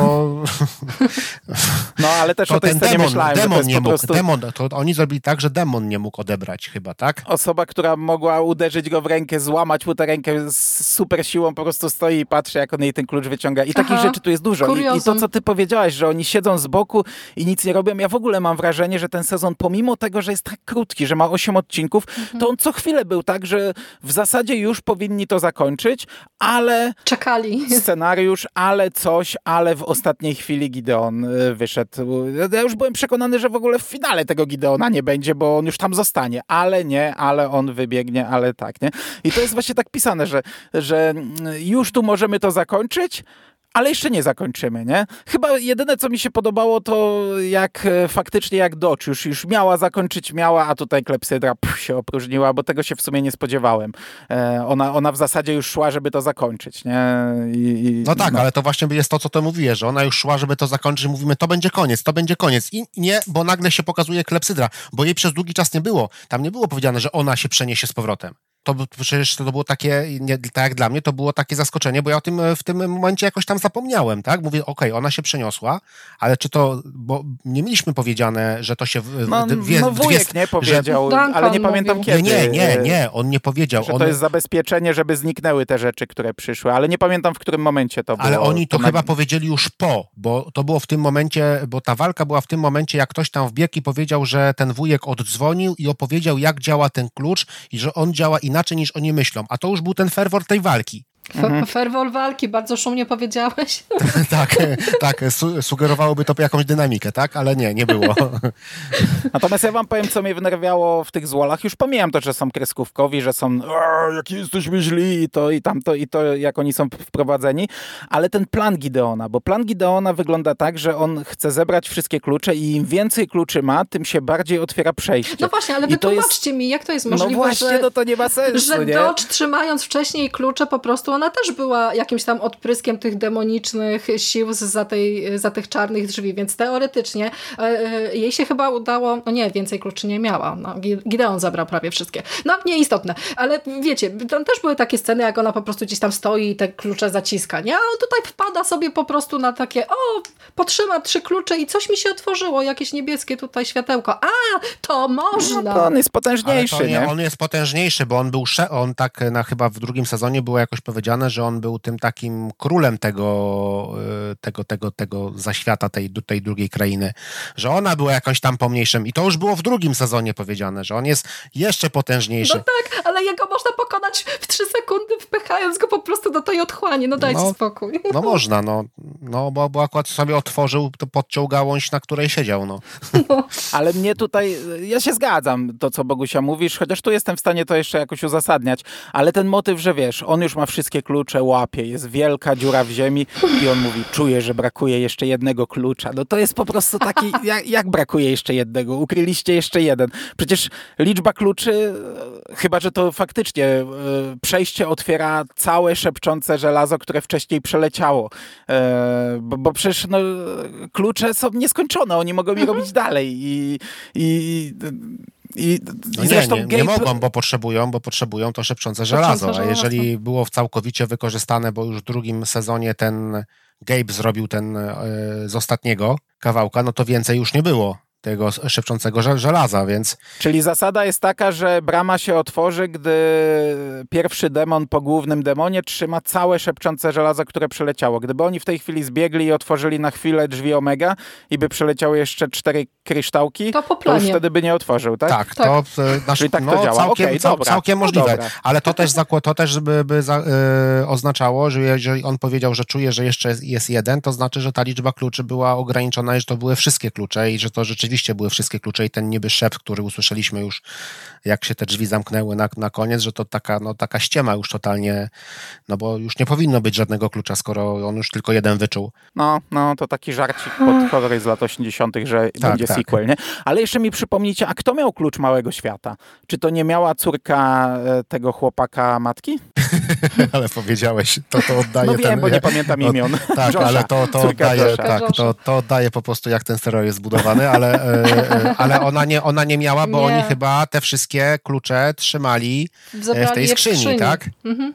No, ale też to o tej scenie demon, myślałem, demon nie mógł, prostu... demon, to oni zrobili tak, że demon nie mógł odebrać chyba, tak? Osoba, która mogła uderzyć go w rękę, złamać mu tę rękę z super siłą, po prostu stoi i patrzy, jak on jej ten klucz wyciąga. I Aha, takich rzeczy tu jest dużo. I, I, to, co ty powiedziałaś, że oni siedzą z boku i nic nie robią, ja w ogóle mam wrażenie, że ten sezon, pomimo tego, że jest tak krótki, że ma 8 odcinków, mhm. to on co chwilę był tak, że w zasadzie już powinni to zakończyć, ale... Czekali. Scenariusz, ale finale coś, ale w ostatniej chwili Gideon y, wyszedł. Ja już byłem przekonany, że w ogóle w finale tego Gideona nie będzie, bo on już tam zostanie, ale nie, ale on wybiegnie, ale tak, nie? I to jest właśnie tak pisane, że, że już tu możemy to zakończyć, ale jeszcze nie zakończymy, nie? Chyba jedyne, co mi się podobało, to jak e, faktycznie jak Dodge już, już miała zakończyć, miała, a tutaj klepsydra pff, się opróżniła, bo tego się w sumie nie spodziewałem. E, ona, ona w zasadzie już szła, żeby to zakończyć, nie? I, i, no tak, no. ale to właśnie jest to, co to mówię, że ona już szła, żeby to zakończyć, mówimy, to będzie koniec, to będzie koniec. I nie, bo nagle się pokazuje klepsydra, bo jej przez długi czas nie było. Tam nie było powiedziane, że ona się przeniesie z powrotem to przecież to było takie, nie, tak jak dla mnie, to było takie zaskoczenie, bo ja o tym w tym momencie jakoś tam zapomniałem, tak? Mówię, okej, okay, ona się przeniosła, ale czy to, bo nie mieliśmy powiedziane, że to się... W, no, wie, no wujek dwie, nie powiedział, że, ale nie pamiętam mówił. kiedy. Nie, nie, nie, on nie powiedział. Że on... to jest zabezpieczenie, żeby zniknęły te rzeczy, które przyszły, ale nie pamiętam w którym momencie to było. Ale oni to, to chyba na... powiedzieli już po, bo to było w tym momencie, bo ta walka była w tym momencie, jak ktoś tam wbiegł i powiedział, że ten wujek oddzwonił i opowiedział, jak działa ten klucz i że on działa inaczej inaczej niż oni myślą. A to już był ten ferwor tej walki. Mhm. Ferwor walki, bardzo szumnie powiedziałeś. tak, tak, su sugerowałoby to jakąś dynamikę, tak? Ale nie, nie było. Natomiast ja wam powiem, co mnie wnerwiało w tych złolach. Już pomijam to, że są kreskówkowi, że są jaki jesteśmy źli i to i tamto i to, jak oni są wprowadzeni, ale ten plan Gideona, bo plan Gideona wygląda tak, że on chce zebrać wszystkie klucze i im więcej kluczy ma, tym się bardziej otwiera przejście. No właśnie, ale wytłumaczcie jest... mi, jak to jest możliwe, no właśnie, że, no to nie ma sensu, że nie? Dodge trzymając wcześniej klucze po prostu ona też była jakimś tam odpryskiem tych demonicznych sił za, tej, za tych czarnych drzwi, więc teoretycznie e, e, jej się chyba udało, no nie, więcej kluczy nie miała. No, Gideon zabrał prawie wszystkie. No nieistotne, ale wiecie, tam też były takie sceny, jak ona po prostu gdzieś tam stoi i te klucze zaciska, nie? A on tutaj wpada sobie po prostu na takie, o, potrzymam trzy klucze i coś mi się otworzyło, jakieś niebieskie tutaj światełko. A, to można! No, to on jest potężniejszy, nie, nie? On jest potężniejszy, bo on był, on tak na chyba w drugim sezonie było jakoś powiedziane, że on był tym takim królem tego, y, tego, tego, tego zaświata, tej, tej drugiej krainy, że ona była jakąś tam pomniejszym i to już było w drugim sezonie powiedziane, że on jest jeszcze potężniejszy. No tak, ale jego można pokonać w trzy sekundy, wpychając go po prostu do tej otchłani, no dajcie no, spokój. No można, no, no bo, bo akurat sobie otworzył, to podciął gałąź, na której siedział, no. no. Ale mnie tutaj, ja się zgadzam, to co Bogusia mówisz, chociaż tu jestem w stanie to jeszcze jakoś uzasadniać, ale ten motyw, że wiesz, on już ma wszystkie klucze, łapie, jest wielka dziura w ziemi i on mówi, czuję, że brakuje jeszcze jednego klucza. No to jest po prostu taki, jak, jak brakuje jeszcze jednego? Ukryliście jeszcze jeden. Przecież liczba kluczy, chyba, że to faktycznie e, przejście otwiera całe szepczące żelazo, które wcześniej przeleciało. E, bo, bo przecież no, klucze są nieskończone, oni mogą je mhm. robić dalej i, i i, no i nie, nie, nie mogą, bo potrzebują, bo potrzebują to szepczące żelazo. A jeżeli było całkowicie wykorzystane, bo już w drugim sezonie ten Gabe zrobił ten e, z ostatniego kawałka, no to więcej już nie było tego szepczącego żelaza, więc... Czyli zasada jest taka, że brama się otworzy, gdy pierwszy demon po głównym demonie trzyma całe szepczące żelazo, które przeleciało. Gdyby oni w tej chwili zbiegli i otworzyli na chwilę drzwi Omega i by przeleciały jeszcze cztery kryształki, to, to już wtedy by nie otworzył, tak? Tak, tak. to nasz, Czyli tak no, to działa. Całkiem, okay, cał, całkiem no możliwe. No ale to też, to też by, by za, y, oznaczało, że jeżeli on powiedział, że czuje, że jeszcze jest jeden, to znaczy, że ta liczba kluczy była ograniczona i że to były wszystkie klucze i że to rzeczywiście rzeczywiście były wszystkie klucze i ten niby szept, który usłyszeliśmy już, jak się te drzwi zamknęły na, na koniec, że to taka, no, taka ściema już totalnie, no bo już nie powinno być żadnego klucza, skoro on już tylko jeden wyczuł. No, no to taki żarcik pod horror z lat 80., że tak, będzie tak. sequel, nie? Ale jeszcze mi przypomnijcie, a kto miał klucz Małego Świata? Czy to nie miała córka e, tego chłopaka matki? ale powiedziałeś, to to oddaje No wiem, ten, bo nie pamiętam imion. tak, ale to, to, oddaje, tak, to, to oddaje po prostu, jak ten serial jest zbudowany, ale E, e, ale ona nie, ona nie miała, bo nie. oni chyba te wszystkie klucze trzymali e, Zabrali w tej skrzyni, skrzyni, tak? Mhm.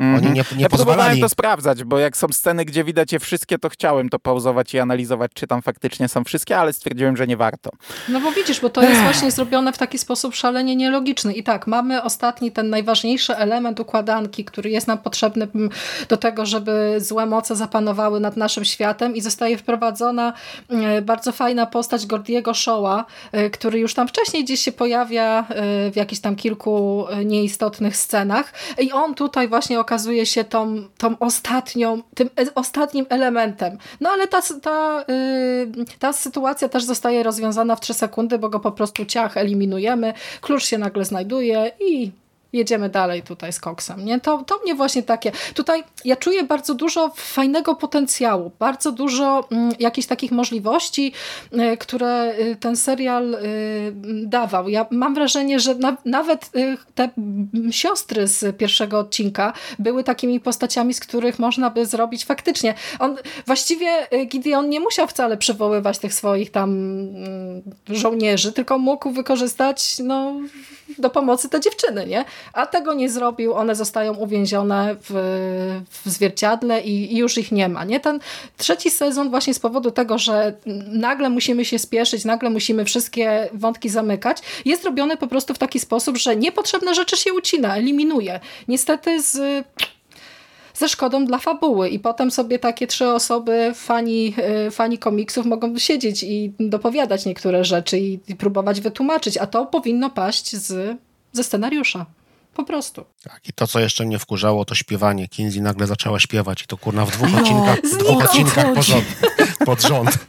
Mm -hmm. Oni nie, nie ja pozwalali... to sprawdzać, bo jak są sceny, gdzie widać je wszystkie, to chciałem to pauzować i analizować, czy tam faktycznie są wszystkie, ale stwierdziłem, że nie warto. No bo widzisz, bo to jest właśnie zrobione w taki sposób szalenie nielogiczny. I tak, mamy ostatni, ten najważniejszy element układanki, który jest nam potrzebny do tego, żeby złe moce zapanowały nad naszym światem i zostaje wprowadzona e, bardzo fajna postać Gordiego Showa, e, który już tam wcześniej gdzieś się pojawia e, w jakichś tam kilku nieistotnych scenach i on tutaj właśnie okazuje okazuje się tą, tą ostatnią, tym e, ostatnim elementem. No ale ta, ta, yy, ta sytuacja też zostaje rozwiązana w 3 sekundy, bo go po prostu ciach eliminujemy, klucz się nagle znajduje i jedziemy dalej tutaj z koksem. Nie? To, to mnie właśnie takie... Tutaj ja czuję bardzo dużo fajnego potencjału, bardzo dużo mm, jakichś takich możliwości, y, które y, ten serial y, dawał. Ja mam wrażenie, że na, nawet y, te siostry z pierwszego odcinka były takimi postaciami, z których można by zrobić faktycznie. On, właściwie y, Gideon nie musiał wcale przywoływać tych swoich tam mm, żołnierzy, tylko mógł wykorzystać no, do pomocy te dziewczyny, nie? A tego nie zrobił, one zostają uwięzione w, w zwierciadle i, i, już ich nie ma, nie? Ten trzeci sezon właśnie z powodu tego, że nagle musimy się spieszyć, nagle musimy wszystkie wątki zamykać, jest robiony po prostu w taki sposób, że niepotrzebne rzeczy się ucina, eliminuje. Niestety z ze szkodą dla fabuły i potem sobie takie trzy osoby, fani, y, fani komiksów mogą siedzieć i dopowiadać niektóre rzeczy i, i próbować wytłumaczyć, a to powinno paść z, ze scenariusza. Po prostu. Tak, i to, co jeszcze mnie wkurzało, to śpiewanie. Kinsey nagle zaczęła śpiewać i to kurna w dwóch no, odcinkach, w dwóch odcinkach pod rząd. Pod rząd.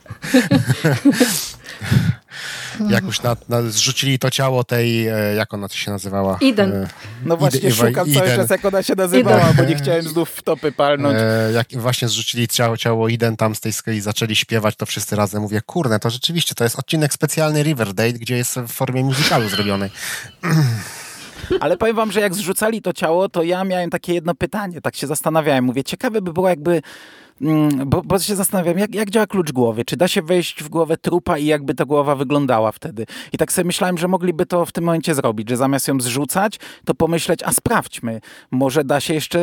Jakoś na, na, zrzucili to ciało tej, e, jak ona to się nazywała? Iden. E, no właśnie Ide, szukam Iden. cały czas, jak ona się nazywała, Iden. bo nie chciałem znów w topy palnąć. E, jak właśnie zrzucili ciało, ciało Iden tam z tej skali zaczęli śpiewać, to wszyscy razem mówię, kurde, to rzeczywiście, to jest odcinek specjalny Riverdale, gdzie jest w formie muzykalu zrobionej. Ale powiem wam, że jak zrzucali to ciało, to ja miałem takie jedno pytanie, tak się zastanawiałem. Mówię, ciekawe by było jakby bo, bo się zastanawiam, jak, jak działa klucz głowy? Czy da się wejść w głowę trupa i jakby ta głowa wyglądała wtedy? I tak sobie myślałem, że mogliby to w tym momencie zrobić, że zamiast ją zrzucać, to pomyśleć, a sprawdźmy, może da się jeszcze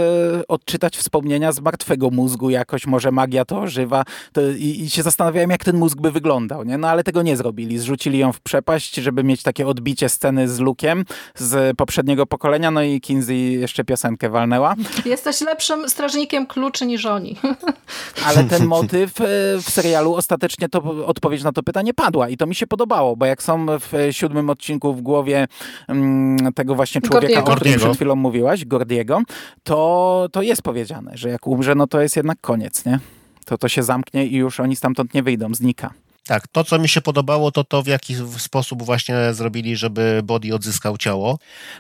odczytać wspomnienia z martwego mózgu jakoś, może magia to ożywa. To, i, I się zastanawiałem, jak ten mózg by wyglądał, nie? No ale tego nie zrobili. Zrzucili ją w przepaść, żeby mieć takie odbicie sceny z Lukiem z poprzedniego pokolenia, no i Kinsey jeszcze piosenkę walnęła. Jesteś lepszym strażnikiem kluczy niż oni. Ale ten motyw e, w serialu ostatecznie to odpowiedź na to pytanie padła i to mi się podobało, bo jak są w siódmym odcinku w głowie mm, tego właśnie człowieka, Gordiego. o którym przed chwilą mówiłaś, Gordiego, to, to jest powiedziane, że jak umrze, no to jest jednak koniec, nie? To to się zamknie i już oni stamtąd nie wyjdą, znika. Tak, to co mi się podobało, to to w jaki sposób właśnie zrobili, żeby Body odzyskał ciało.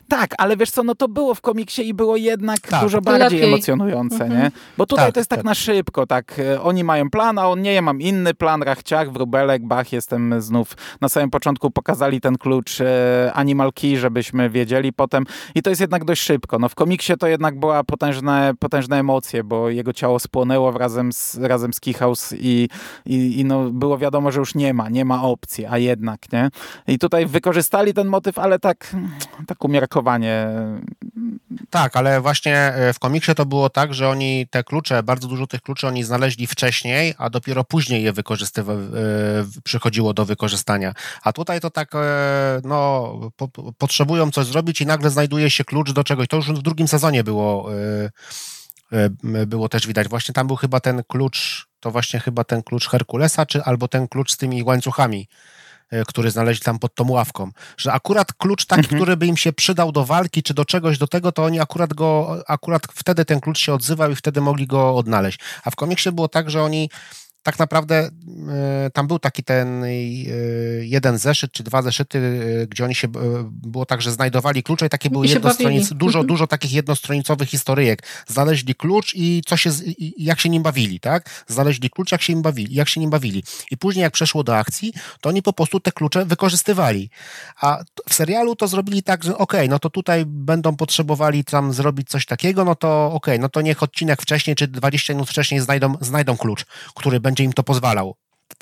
Tak, ale wiesz co, no to było w komiksie i było jednak tak. dużo bardziej Lepiej. emocjonujące, mhm. nie? Bo tutaj tak, to jest tak, tak, na szybko, tak, e, oni mają plan, a on nie, ja mam inny plan, rachciach, wróbelek, bach, jestem znów, na samym początku pokazali ten klucz e, Animal Key, żebyśmy wiedzieli potem i to jest jednak dość szybko. No w komiksie to jednak była potężne, potężne emocje, bo jego ciało spłonęło razem z, razem z Keyhouse i, i, i no było wiadomo, że że już nie ma, nie ma opcji, a jednak, nie? I tutaj wykorzystali ten motyw, ale tak, tak umiarkowanie. Tak, ale właśnie e, w komiksie to było tak, że oni te klucze, bardzo dużo tych kluczy oni znaleźli wcześniej, a dopiero później je wykorzystywa- e, przychodziło do wykorzystania. A tutaj to tak, e, no, po, potrzebują coś zrobić i nagle znajduje się klucz do czegoś. To już w drugim sezonie było było też widać. Właśnie tam był chyba ten klucz to właśnie chyba ten klucz Herkulesa, czy albo ten klucz z tymi łańcuchami, e, który znaleźli tam pod tą ławką. Że akurat klucz taki, mhm. który by im się przydał do walki, czy do czegoś do tego, to oni akurat go, akurat wtedy ten klucz się odzywał i wtedy mogli go odnaleźć. A w komiksie było tak, że oni tak naprawdę e, tam był taki ten e, jeden zeszyt, czy dwa zeszyty, e, gdzie oni się, było tak, że znajdowali klucze i takie były jednostronice, dużo, mhm. dużo takich jednostronicowych historyjek. Znaleźli klucz i co się, jak się nim bawili, tak? Znaleźli klucz, jak się nim bawili, jak się nim bawili. I później jak przeszło do akcji, to oni po prostu te klucze wykorzystywali. A w serialu to zrobili tak, że okej, okay, no to tutaj będą potrzebowali tam zrobić coś takiego, no to okej, okay, no to niech odcinek wcześniej, czy 20 minut wcześniej znajdą, znajdą klucz, który będzie będzie im to pozwalał.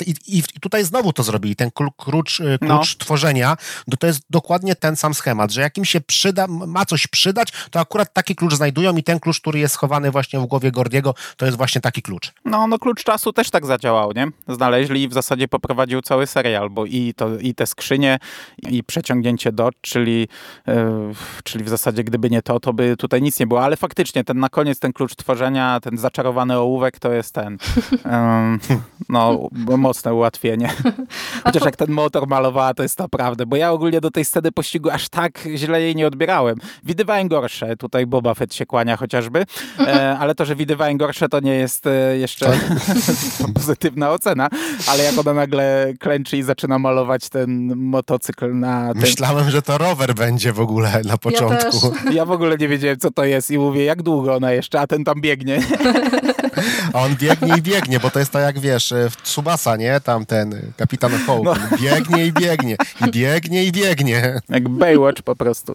I, I, tutaj znowu to zrobili, ten klucz, klucz no. tworzenia, no to jest dokładnie ten sam schemat, że jak im się przyda, ma coś przydać, to akurat taki klucz znajdują i ten klucz, który jest schowany właśnie w głowie Gordiego, to jest właśnie taki klucz. No, no klucz czasu też tak zadziałał, nie? Znaleźli i w zasadzie poprowadził cały serial, bo i, to, i te skrzynie, i przeciągnięcie do, czyli, yy, czyli w zasadzie gdyby nie to, to by tutaj nic nie było, ale faktycznie ten na koniec ten klucz tworzenia, ten zaczarowany ołówek to jest ten. Yy, no, mocne ułatwienie. Chociaż jak ten motor malowała, to jest naprawdę, bo ja ogólnie do tej sceny pościgu aż tak źle jej nie odbierałem. Widywałem gorsze, tutaj Boba Fett się kłania chociażby, e, ale to, że widywałem gorsze, to nie jest e, jeszcze pozytywna ocena, ale jak ona nagle klęczy i zaczyna malować ten motocykl na... Ten... Myślałem, że to rower będzie w ogóle na początku. Ja, ja w ogóle nie wiedziałem, co to jest i mówię, jak długo ona jeszcze, a ten tam biegnie. A on biegnie i biegnie, bo to jest to jak wiesz, w Tsubasa, nie? Tam ten kapitan Hołk. No. Biegnie i biegnie. I biegnie i biegnie. Jak Baywatch po prostu.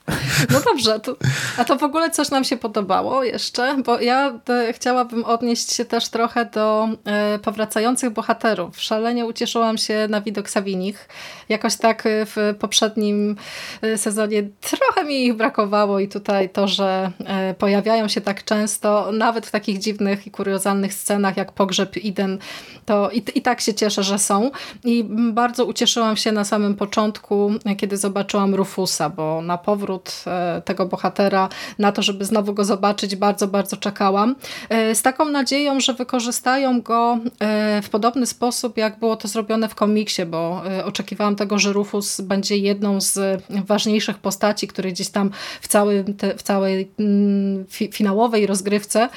No dobrze, to, a to w ogóle coś nam się podobało jeszcze, bo ja te, chciałabym odnieść się też trochę do e, powracających bohaterów. Szalenie ucieszyłam się na widok Sabinich. Jakoś tak w poprzednim e, sezonie trochę mi ich brakowało i tutaj to, że e, pojawiają się tak często, nawet w takich dziwnych i kuriozalnych scenach jak pogrzeb Iden, to i, i tak się cieszę, że są. I bardzo ucieszyłam się na samym początku, kiedy zobaczyłam Rufusa, bo na powrót e, tego bohatera, na to, żeby znowu go zobaczyć, bardzo, bardzo czekałam. E, z taką nadzieją, że wykorzystają go e, w podobny sposób, jak było to zrobione w komiksie, bo oczekiwałam tego, że Rufus będzie jedną z ważniejszych postaci, które gdzieś tam w, całym te, w całej mm, finałowej rozgrywce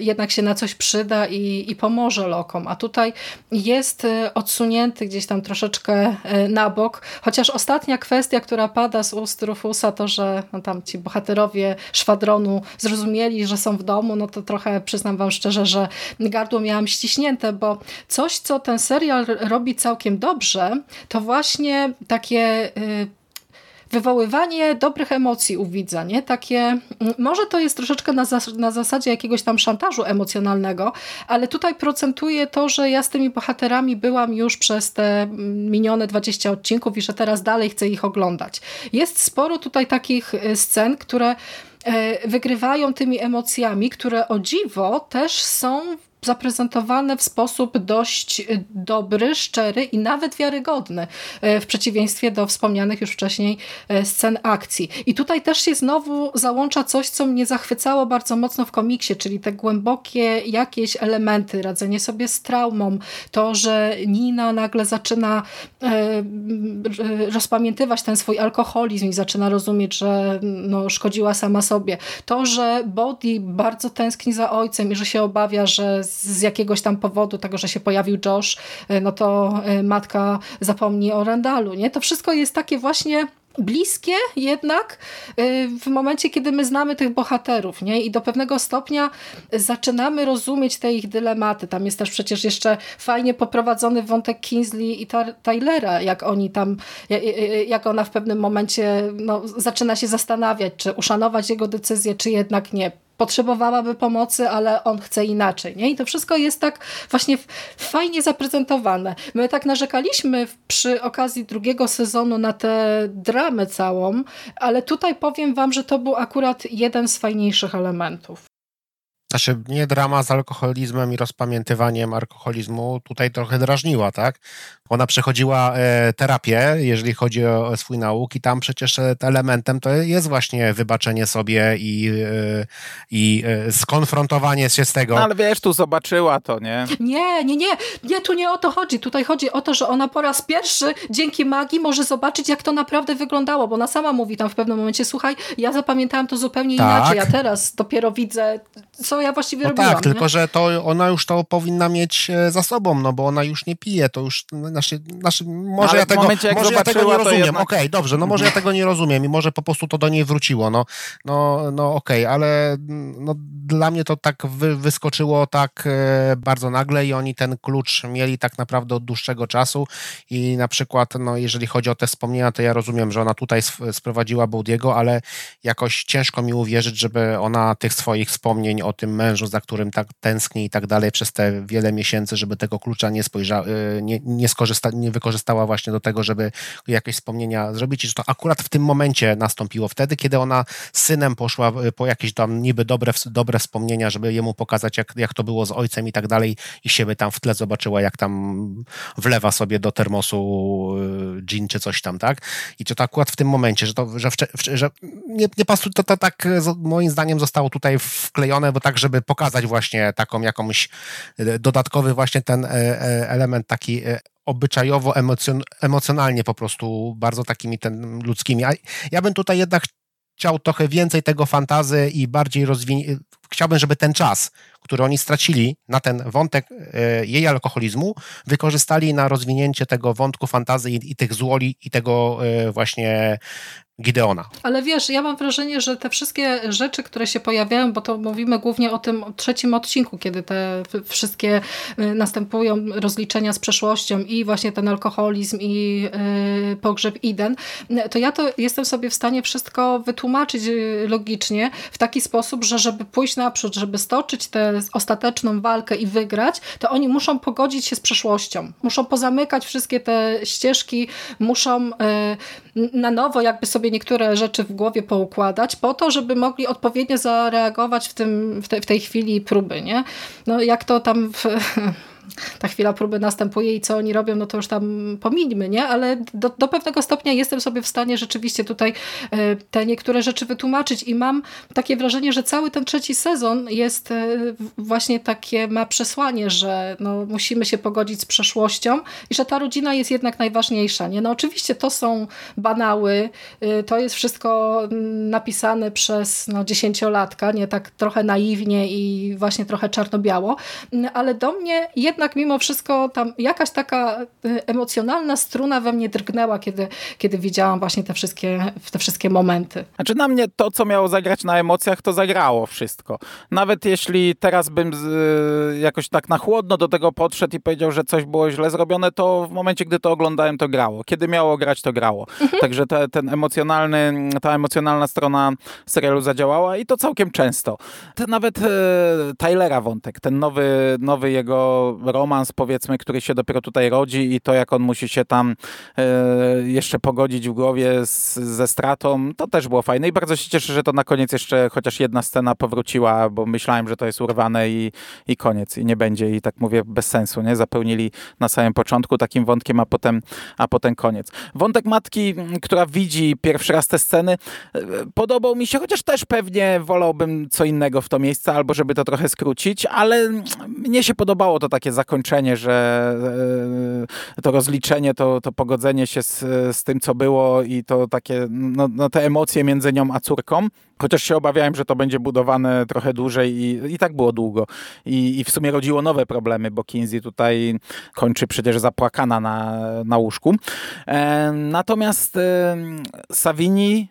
jednak się na coś przyda i, i pomoże Lokom. A tutaj jest odsunięty gdzieś tam troszeczkę na bok, chociaż ostatnia kwestia, która pada z ust Rufusa, to, że no, tam ci bohaterowie szwadronu zrozumieli, że są w domu, no to trochę przyznam wam szczerze, że gardło miałam ściśnięte, bo coś, co ten serial robi całkiem dobrze, to właśnie takie... Wywoływanie dobrych emocji u widza, nie? Takie, mm, może to jest troszeczkę na, zas na zasadzie jakiegoś tam szantażu emocjonalnego, ale tutaj procentuje to, że ja z tymi bohaterami byłam już przez te mm, minione 20 odcinków i że teraz dalej chcę ich oglądać. Jest sporo tutaj takich y, scen, które e, wygrywają tymi emocjami, które o dziwo też są zaprezentowane w sposób dość y, dobry, szczery i nawet wiarygodny, y, w przeciwieństwie do wspomnianych już wcześniej y, scen akcji. I tutaj też się znowu załącza coś, co mnie zachwycało bardzo mocno w komiksie, czyli te głębokie jakieś elementy, radzenie sobie z traumą, to, że Nina nagle zaczyna rozpamiętywać ten swój alkoholizm i zaczyna rozumieć, że no, szkodziła sama sobie. To, że Body bardzo tęskni za ojcem i że się obawia, że z jakiegoś tam powodu, tego, że się pojawił Josh, e, no to e, matka zapomni o Randalu, nie? To wszystko jest takie właśnie bliskie jednak e, w momencie, kiedy my znamy tych bohaterów nie? i do pewnego stopnia zaczynamy rozumieć te ich dylematy. Tam jest też przecież jeszcze fajnie poprowadzony wątek Kingsley i Tylera, jak oni tam, jak ona w pewnym momencie no, zaczyna się zastanawiać, czy uszanować jego decyzję, czy jednak nie potrzebowałaby pomocy, ale on chce inaczej. Nie? I to wszystko jest tak właśnie fajnie zaprezentowane. My tak narzekaliśmy przy okazji drugiego sezonu na tę dramę całą, ale tutaj powiem wam, że to był akurat jeden z fajniejszych elementów. Znaczy, nie drama z alkoholizmem i rozpamiętywaniem alkoholizmu tutaj trochę drażniła, tak? Ona przechodziła e, terapię, jeżeli chodzi o swój nauk i tam przecież e, elementem to jest właśnie wybaczenie sobie i, e, i skonfrontowanie się z tego. No, ale wiesz, tu zobaczyła to, nie? Nie, nie, nie. Nie, tu nie o to chodzi. Tutaj chodzi o to, że ona po raz pierwszy dzięki magii może zobaczyć, jak to naprawdę wyglądało, bo ona sama mówi tam w pewnym momencie, słuchaj, ja zapamiętałam to zupełnie tak. inaczej, a teraz dopiero widzę, co ja właściwie no robiłam. Tak, nie? tylko że to ona już to powinna mieć za sobą, no bo ona już nie pije, to już znaczy, znaczy może Ale ja tego, momencie, może ja tego nie rozumiem. Jednak... Okej, okay, dobrze, no może ja tego nie rozumiem i może po prostu to do niej wróciło. No, no, no okej, okay, ale no, dla mnie to tak wy, wyskoczyło tak e, bardzo nagle i oni ten klucz mieli tak naprawdę od dłuższego czasu i na przykład, no jeżeli chodzi o te wspomnienia, to ja rozumiem, że ona tutaj sprowadziła Boudiego, ale jakoś ciężko mi uwierzyć, żeby ona tych swoich wspomnień o tym mężu, za którym tak tęskni i tak dalej przez te wiele miesięcy, żeby tego klucza nie spojrzała, e, nie, nie skorzysta, nie wykorzystała właśnie do tego, żeby jakieś wspomnienia zrobić i że to akurat w tym momencie nastąpiło. Wtedy, kiedy ona z synem poszła po jakieś tam niby dobre, dobre wspomnienia, żeby jemu pokazać, jak, jak to było z ojcem i tak dalej i siebie tam w tle zobaczyła, jak tam wlewa sobie do termosu e, gin czy coś tam, tak? I to, to akurat w tym momencie, że to, że, że nie, nie pasuje, to, to tak moim zdaniem zostało tutaj wklejone, bo tak tak, żeby pokazać właśnie taką jakąś e, dodatkowy właśnie ten element taki obyczajowo, emocjonalnie po prostu bardzo takimi ten ludzkimi. A ja bym tutaj jednak chciał trochę więcej tego fantazy i bardziej rozwinięć. Chciałbym, żeby ten czas, który oni stracili na ten wątek e, jej alkoholizmu, wykorzystali na rozwinięcie tego wątku fantazy i, tych złoli i tego e, właśnie Gideona. Ale wiesz, ja mam wrażenie, że te wszystkie rzeczy, które się pojawiają, bo to mówimy głównie o tym trzecim odcinku, kiedy te wszystkie y, następują rozliczenia z przeszłością i właśnie ten alkoholizm i pogrzeb Iden, to ja to jestem sobie w stanie wszystko wytłumaczyć logicznie w taki sposób, że żeby pójść naprzód, żeby stoczyć tę ostateczną walkę i wygrać, to oni muszą pogodzić się z przeszłością. Muszą pozamykać wszystkie te ścieżki, muszą yy, na nowo jakby sobie niektóre rzeczy w głowie poukładać po to, żeby mogli odpowiednio zareagować w, tym, w, te, w tej chwili próby. Nie? No jak to tam w, ta chwila próby następuje i co oni robią, no to już tam pomińmy, nie? Ale do, do pewnego stopnia jestem sobie w stanie rzeczywiście tutaj e, te niektóre rzeczy wytłumaczyć i mam takie wrażenie, że cały ten trzeci sezon jest e, właśnie takie, ma przesłanie, że no, musimy się pogodzić z przeszłością i że ta rodzina jest jednak najważniejsza, nie? No oczywiście to są banały, e, to jest wszystko napisane przez no, dziesięciolatka, nie? Tak trochę naiwnie i właśnie trochę czarno-biało, ale do mnie jednak jednak mimo wszystko tam jakaś taka y, emocjonalna struna we mnie drgnęła, kiedy, kiedy widziałam właśnie te wszystkie, te wszystkie momenty. Znaczy na mnie to, co miało zagrać na emocjach, to zagrało wszystko. Nawet jeśli teraz bym z, y, jakoś tak na chłodno do tego podszedł i powiedział, że coś było źle zrobione, to w momencie, gdy to oglądałem, to grało. Kiedy miało grać, to grało. Mhm. Także te, ten emocjonalny, ta emocjonalna strona serialu zadziałała i to całkiem często. To nawet e, Tylera wątek, ten nowy, nowy jego romans, powiedzmy, który się dopiero tutaj rodzi i to, jak on musi się tam e, jeszcze pogodzić w głowie z, ze stratą, to też było fajne i bardzo się cieszę, że to na koniec jeszcze chociaż jedna scena powróciła, bo myślałem, że to jest urwane i, i koniec i nie będzie i tak mówię bez sensu, nie? Zapełnili na samym początku takim wątkiem, a potem, a potem koniec. Wątek matki, która widzi pierwszy raz te sceny, e, podobał mi się, chociaż też pewnie wolałbym co innego w to miejsce, albo żeby to trochę skrócić, ale mnie się podobało to takie zakończenie, że e, to rozliczenie, to, to pogodzenie się z, z tym, co było i to takie, no, no te emocje między nią a córką. Chociaż się obawiałem, że to będzie budowane trochę dłużej i, i tak było długo. I, I w sumie rodziło nowe problemy, bo Kinsey tutaj kończy przecież zapłakana na, na łóżku. E, natomiast e, Savini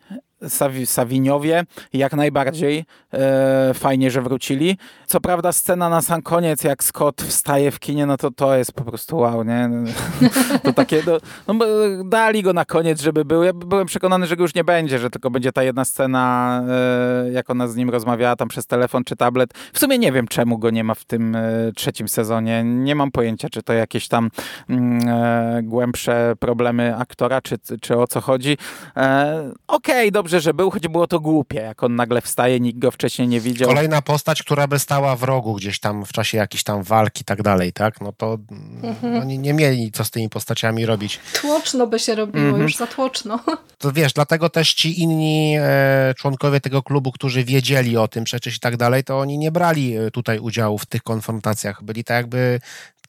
Sawiniowie jak najbardziej e, fajnie, że wrócili. Co prawda scena na sam koniec, jak Scott wstaje w kinie, no to to jest po prostu wow, nie? To takie, no, no dali go na koniec, żeby był. Ja byłem przekonany, że go już nie będzie, że tylko będzie ta jedna scena, e, jak ona z nim rozmawiała tam przez telefon czy tablet. W sumie nie wiem, czemu go nie ma w tym e, trzecim sezonie. Nie mam pojęcia, czy to jakieś tam mm, e, głębsze problemy aktora, czy, czy o co chodzi. E, Okej, okay, dobrze, że był, choć było to głupie, jak on nagle wstaje, nikt go wcześniej nie widział. Kolejna postać, która by stała w rogu gdzieś tam w czasie jakiejś tam walki i tak dalej, tak? No to mhm. oni nie mieli co z tymi postaciami robić. Tłoczno by się robiło, mhm. już za tłoczno. To wiesz, dlatego też ci inni e, członkowie tego klubu, którzy wiedzieli o tym przecież i tak dalej, to oni nie brali e, tutaj udziału w tych konfrontacjach. Byli tak jakby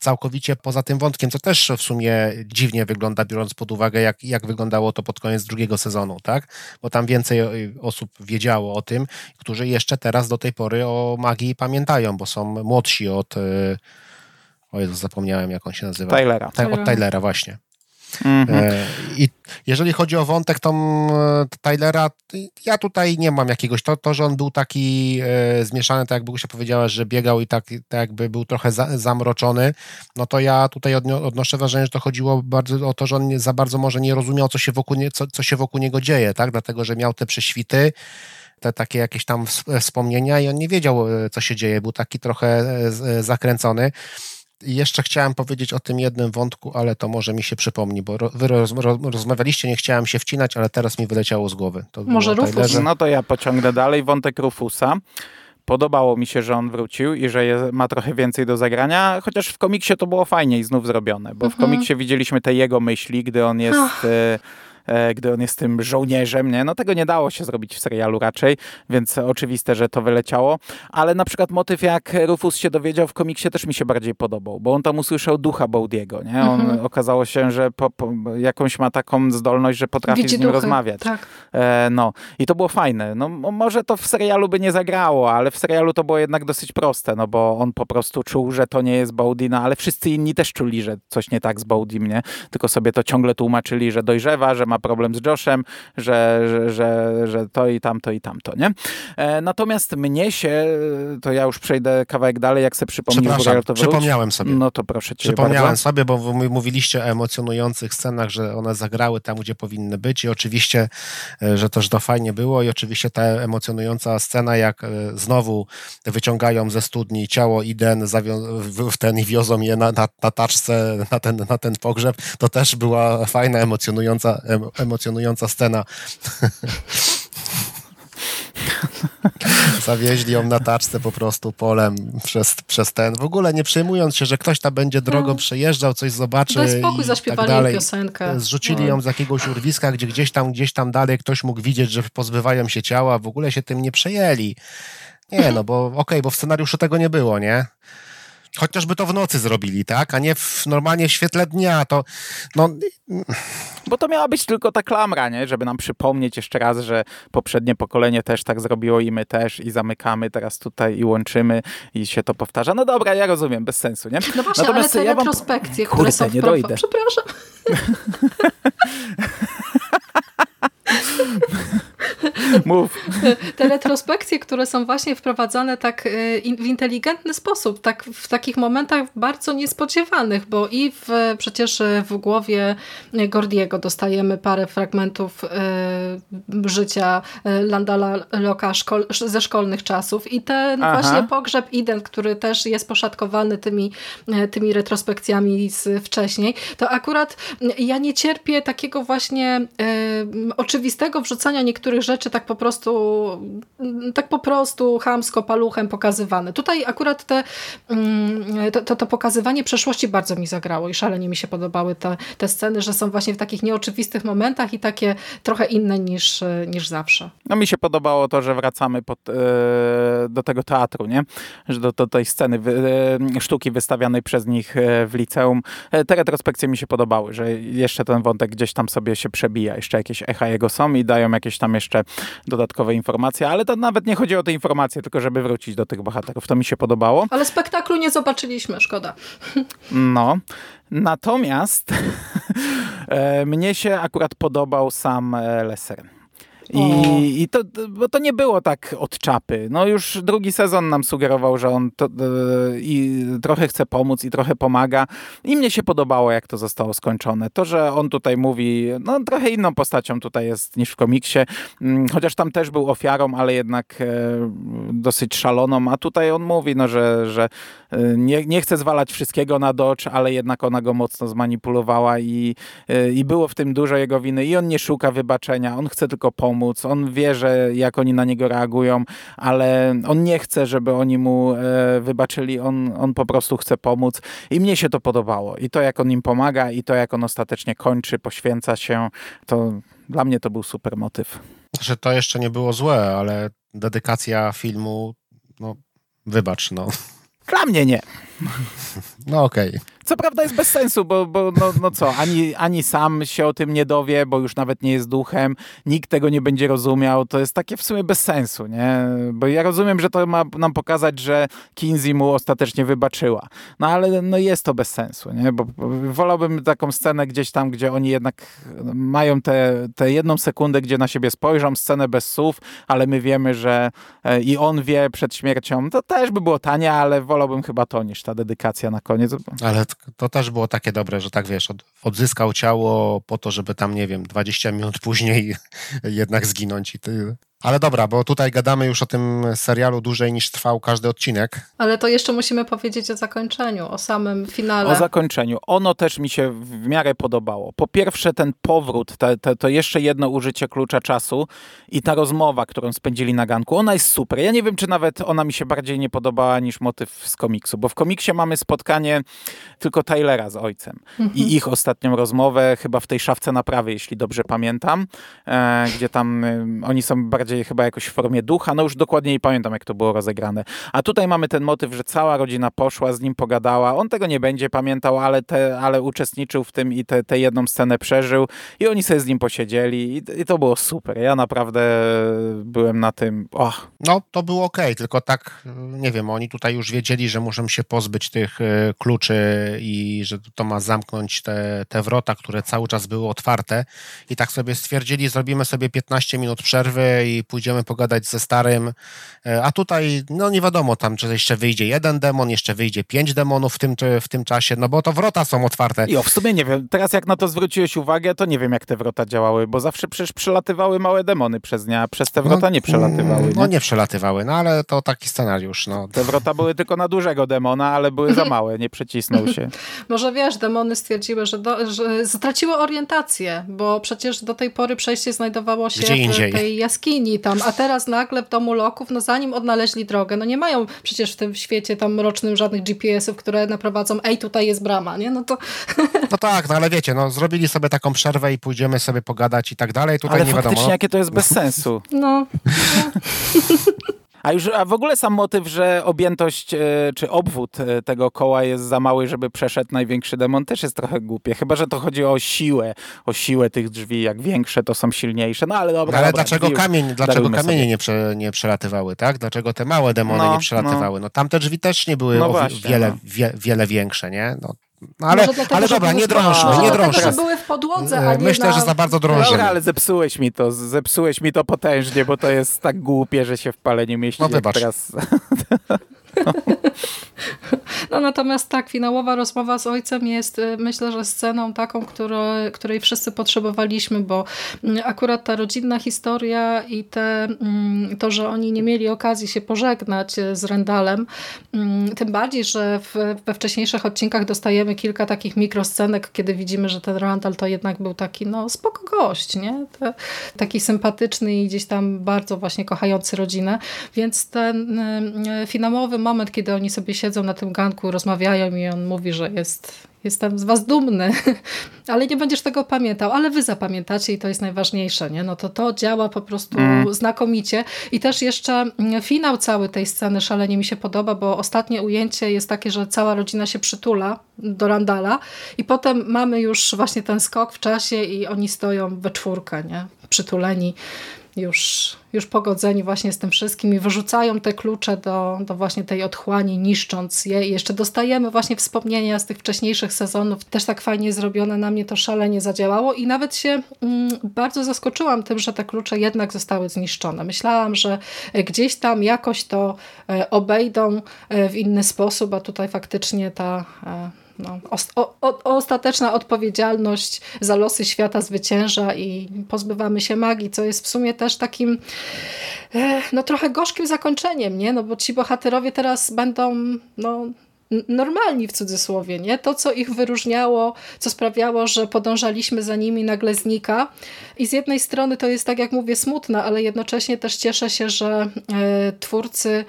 całkowicie poza tym wątkiem, co też w sumie dziwnie wygląda, biorąc pod uwagę, jak, jak wyglądało to pod koniec drugiego sezonu, tak? Bo tam więcej y, osób wiedziało o tym, którzy jeszcze teraz do tej pory o magii pamiętają, bo są młodsi od. Y, o Jezu, zapomniałem, jak on się nazywa. Tylera. Tak, od Tylera, właśnie. Mhm. E, I jeżeli chodzi o wątek Tom e, Tylera, ja tutaj nie mam jakiegoś, to, to że on był taki e, zmieszany, tak jakby się powiedziała, że biegał i tak, tak jakby był trochę za, zamroczony, no to ja tutaj odnoszę wrażenie, że to chodziło bardzo o to, że on nie, za bardzo może nie rozumiał, co się wokół, nie, co, co się wokół niego dzieje, tak, dlatego, że miał te prześwity, te takie jakieś tam wspomnienia i on nie wiedział, co się dzieje, był taki trochę zakręcony jeszcze chciałem powiedzieć o tym jednym wątku, ale to może mi się przypomni, bo wy roz, roz, rozmawialiście, nie chciałem się wcinać, ale teraz mi wyleciało z głowy. To może Rufus? No to ja pociągnę dalej wątek Rufusa. Podobało mi się, że on wrócił i że je, ma trochę więcej do zagrania, chociaż w komiksie to było fajniej znów zrobione, bo w mhm. komiksie widzieliśmy te jego myśli, gdy on jest... e, gdy on jest tym żołnierzem, nie? No tego nie dało się zrobić w serialu raczej, więc oczywiste, że to wyleciało, ale na przykład motyw jak Rufus się dowiedział w komiksie też mi się bardziej podobał, bo on tam usłyszał ducha Baudiego, nie? On Mhm. okazało się, że po, po, jakąś ma taką zdolność, że potrafi Widzi z nim duchy, rozmawiać. tak. E, no i to było fajne. No mo- może to w serialu by nie zagrało, ale w serialu to było jednak dosyć proste, no bo on po prostu czuł, że to nie jest Bowdy, no ale wszyscy inni też czuli, że coś nie tak z Bowdym, nie? Tylko sobie to ciągle tłumaczyli, że dojrzewa, że ma problem z Joshem, że, że, że, że to i tamto i tamto, nie? E, natomiast mnie się, to ja już przejdę kawałek dalej, jak sobie wróć. przypomniałem sobie. No to proszę cię Przypomniałem bardzo. sobie, bo mówiliście o emocjonujących scenach, że one zagrały tam, gdzie powinny być i oczywiście, e, że też to fajnie było i oczywiście ta emocjonująca scena, jak e, znowu wyciągają ze studni ciało Iden w ten i wiozą je na, na, na taczce na ten, na ten pogrzeb, to też była fajna, emocjonująca, em, emocjonująca scena. Zawieźli ją na taczce po prostu polem przez, przez ten. W ogóle nie przejmując się, że ktoś tam będzie drogą No. przejeżdżał, coś zobaczy. Daj spokój, i zaśpiewali tak dalej. piosenkę. Zrzucili No. ją z jakiegoś urwiska, gdzie gdzieś tam, gdzieś tam dalej ktoś mógł widzieć, że pozbywają się ciała. W ogóle się tym nie przejęli. Nie, no bo okej, bo w scenariuszu tego nie było, nie? Chociażby to w nocy zrobili, tak? A nie w, normalnie w świetle dnia, to no, Bo to miała być tylko ta klamra, nie? Żeby nam przypomnieć jeszcze raz, że poprzednie pokolenie też tak zrobiło i my też i zamykamy teraz tutaj i łączymy i się to powtarza. No dobra, ja rozumiem, bez sensu, nie? No właśnie, Natomiast ale te ja wam- retrospekcje, które Kurde, są nie dojdę. Przepraszam. Mów. Te retrospekcje, które są właśnie wprowadzane tak e, w inteligentny sposób, tak w takich momentach bardzo niespodziewanych, bo i w, przecież w głowie Gordiego dostajemy parę fragmentów e, życia e, Landala Loka szkol, ze szkolnych czasów i ten Aha. właśnie pogrzeb Iden, który też jest poszatkowany tymi, e, tymi retrospekcjami z wcześniej, to akurat ja nie cierpię takiego właśnie e, oczywistego wrzucania niektórych rzeczy tak po prostu tak po prostu chamsko, paluchem pokazywane. Tutaj akurat te, mm, to, to, to pokazywanie przeszłości bardzo mi zagrało i szalenie mi się podobały te, te sceny, że są właśnie w takich nieoczywistych momentach i takie trochę inne niż, niż zawsze. No mi się podobało to, że wracamy pod, e, do tego teatru, nie? Że do, do tej sceny e, sztuki wystawianej przez nich e, w liceum. Te retrospekcje mi się podobały, że jeszcze ten wątek gdzieś tam sobie się przebija. Jeszcze jakieś echa jego są i dają jakieś tam jeszcze dodatkowe informacje, ale to nawet nie chodzi o te informacje, tylko żeby wrócić do tych bohaterów. To mi się podobało. Ale spektaklu nie zobaczyliśmy, szkoda. No, natomiast e, mnie się akurat podobał sam e, O. I, I to, bo to nie było tak od czapy. No już drugi sezon nam sugerował, że on to, e, i trochę chce pomóc i trochę pomaga. I mnie się podobało, jak to zostało skończone. To, że on tutaj mówi, no trochę inną postacią tutaj jest niż w komiksie, Mm, chociaż tam też był ofiarą, ale jednak e, dosyć szaloną, a tutaj on mówi, no, że, że e, nie, nie chce zwalać wszystkiego na Dodge, ale jednak ona go mocno zmanipulowała i, i było w tym dużo jego winy i on nie szuka wybaczenia, on chce tylko pomóc, on wie, że jak oni na niego reagują, ale on nie chce, żeby oni mu e, wybaczyli, on, on po prostu chce pomóc i mnie się to podobało i to jak on im pomaga i to jak on ostatecznie kończy, poświęca się, to dla mnie to był super motyw. że to jeszcze nie było złe, ale dedykacja filmu, no wybacz, no. Dla mnie nie. No okej. Co prawda jest bez sensu, bo, bo no, no co, ani, ani sam się o tym nie dowie, bo już nawet nie jest duchem, nikt tego nie będzie rozumiał, to jest takie w sumie bez sensu, nie? Bo ja rozumiem, że to ma nam pokazać, że Kinsey mu ostatecznie wybaczyła, no ale no jest to bez sensu, nie? Bo, wolałbym taką scenę gdzieś tam, gdzie oni jednak mają tę te, jedną sekundę, gdzie na siebie spojrzą, scenę bez słów, ale my wiemy, że e, i on wie przed śmiercią, to też by było tanie, ale wolałbym chyba to niż ta dedykacja na koniec. Ale to też było takie dobre, że tak wiesz, od, odzyskał ciało po to, żeby tam, nie wiem, 20 minut później jednak zginąć i ty... Ale dobra, bo tutaj gadamy już o tym serialu dłużej niż trwał każdy odcinek. Ale to jeszcze musimy powiedzieć o zakończeniu, o samym finale. O zakończeniu. Ono też mi się w miarę podobało. Po pierwsze ten powrót, te, te, to jeszcze jedno użycie klucza czasu i ta rozmowa, którą spędzili na ganku, ona jest super. Ja nie wiem, czy nawet ona mi się bardziej nie podobała niż motyw z komiksu, bo w komiksie mamy spotkanie tylko Taylora z ojcem mhm. i ich ostatnią rozmowę, chyba w tej szafce naprawy, jeśli dobrze pamiętam, e, gdzie tam e, oni są bardziej chyba jakoś w formie ducha, no już dokładnie nie pamiętam, jak to było rozegrane. A tutaj mamy ten motyw, że cała rodzina poszła, z nim pogadała, on tego nie będzie pamiętał, ale, te, ale uczestniczył w tym i tę jedną scenę przeżył i oni sobie z nim posiedzieli i, i to było super. Ja naprawdę byłem na tym. No, to było ok, tylko tak, nie wiem, oni tutaj już wiedzieli, że muszą się pozbyć tych e, kluczy i że to ma zamknąć te, te wrota, które cały czas były otwarte i tak sobie stwierdzili, zrobimy sobie 15 minut przerwy i pójdziemy pogadać ze starym, e, a tutaj, no nie wiadomo tam, czy jeszcze wyjdzie jeden demon, jeszcze wyjdzie pięć demonów w tym, w tym czasie, no bo to wrota są otwarte. I w sumie nie wiem, teraz jak na to zwróciłeś uwagę, to nie wiem, jak te wrota działały, bo zawsze przecież przelatywały małe demony przez nie, a przez te wrota no, nie przelatywały. Nie? No nie przelatywały, no ale to taki scenariusz. No. Te wrota były tylko na dużego demona, ale były za małe, nie przecisnął się. Może wiesz, demony stwierdziły, że, do, że straciły orientację, bo przecież do tej pory przejście znajdowało się w tej jaskini tam, a teraz nagle w domu loków, no zanim odnaleźli drogę, no nie mają przecież w tym świecie tam mrocznym żadnych GPS-ów, które naprowadzą, ej, tutaj jest brama, nie? No to... No tak, no ale wiecie, no zrobili sobie taką przerwę i pójdziemy sobie pogadać i tak dalej, tutaj ale nie wiadomo. Ale jakie to jest bez sensu. No. A już a w ogóle sam motyw, że objętość e, czy obwód e, tego koła jest za mały, żeby przeszedł największy demon, też jest trochę głupie. Chyba, że to chodzi o siłę, o siłę tych drzwi. Jak większe, to są silniejsze. No ale dobra. Ale dobra, dlaczego, kamień, dlaczego kamienie nie, prze, nie przelatywały, tak? Dlaczego te małe demony no, nie przelatywały? No. no tamte drzwi też nie były no właśnie, wiele, no. wie, wiele większe, nie? No no ale, dlatego, ale dobra, nie drążmy, nie drążmy. Że były w podłodze, a nie Myślę, na... że za bardzo drążymy. Dobra, ale zepsułeś mi to, zepsułeś mi to potężnie, bo to jest tak głupie, że się w pale nie mieści. No wybacz. Teraz... No natomiast tak, finałowa rozmowa z ojcem jest y, myślę, że sceną taką, której, wszyscy potrzebowaliśmy, bo mm, akurat ta rodzinna historia i te, mm, to, że oni nie mieli okazji się pożegnać y, z Rendalem, mm, tym bardziej, że w, we wcześniejszych odcinkach dostajemy kilka takich mikroscenek, kiedy widzimy, że ten Randall to jednak był taki no spoko gość, nie? Taki sympatyczny i gdzieś tam bardzo właśnie kochający rodzinę, więc ten y, finałowy moment, kiedy oni sobie siedzą na tym ganku, rozmawiają i on mówi, że jest, jestem z was dumny, ale nie będziesz tego pamiętał, ale wy zapamiętacie i to jest najważniejsze, nie? No to to działa po prostu mm. znakomicie i też jeszcze mm, finał cały tej sceny szalenie mi się podoba, bo ostatnie ujęcie jest takie, że cała rodzina się przytula do Randala i potem mamy już właśnie ten skok w czasie i oni stoją we czwórkę, nie? Przytuleni już, już pogodzeni właśnie z tym wszystkim i wyrzucają te klucze do, do właśnie tej otchłani, niszcząc je. I jeszcze dostajemy właśnie wspomnienia z tych wcześniejszych sezonów, też tak fajnie zrobione, na mnie to szalenie zadziałało. I nawet się mm, bardzo zaskoczyłam tym, że te klucze jednak zostały zniszczone. Myślałam, że gdzieś tam jakoś to e, obejdą e, w inny sposób, a tutaj faktycznie ta e, no, o, o, ostateczna odpowiedzialność za losy świata zwycięża i pozbywamy się magii, co jest w sumie też takim e, no trochę gorzkim zakończeniem, nie? No bo ci bohaterowie teraz będą no, normalni w cudzysłowie, nie? To, co ich wyróżniało, co sprawiało, że podążaliśmy za nimi, nagle znika. I z jednej strony to jest, tak jak mówię, smutne, ale jednocześnie też cieszę się, że e, twórcy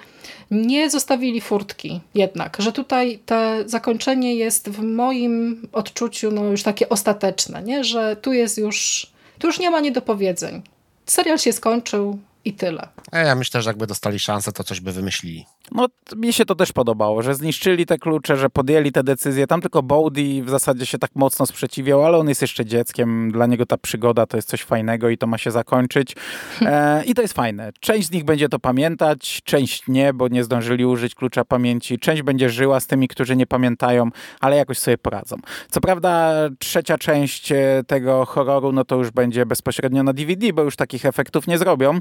nie zostawili furtki jednak, że tutaj to zakończenie jest w moim odczuciu no, już takie ostateczne, nie? że tu jest już, tu już nie ma niedopowiedzeń. Serial się skończył, i tyle. A ja myślę, że jakby dostali szansę, to coś by wymyślili. No, mi się to też podobało, że zniszczyli te klucze, że podjęli te decyzje. Tam tylko Bowdy w zasadzie się tak mocno sprzeciwiał, ale on jest jeszcze dzieckiem. Dla niego ta przygoda to jest coś fajnego i to ma się zakończyć. E, I to jest fajne. Część z nich będzie to pamiętać, część nie, bo nie zdążyli użyć klucza pamięci. Część będzie żyła z tymi, którzy nie pamiętają, ale jakoś sobie poradzą. Co prawda trzecia część e, tego horroru, no to już będzie bezpośrednio na DVD, bo już takich efektów nie zrobią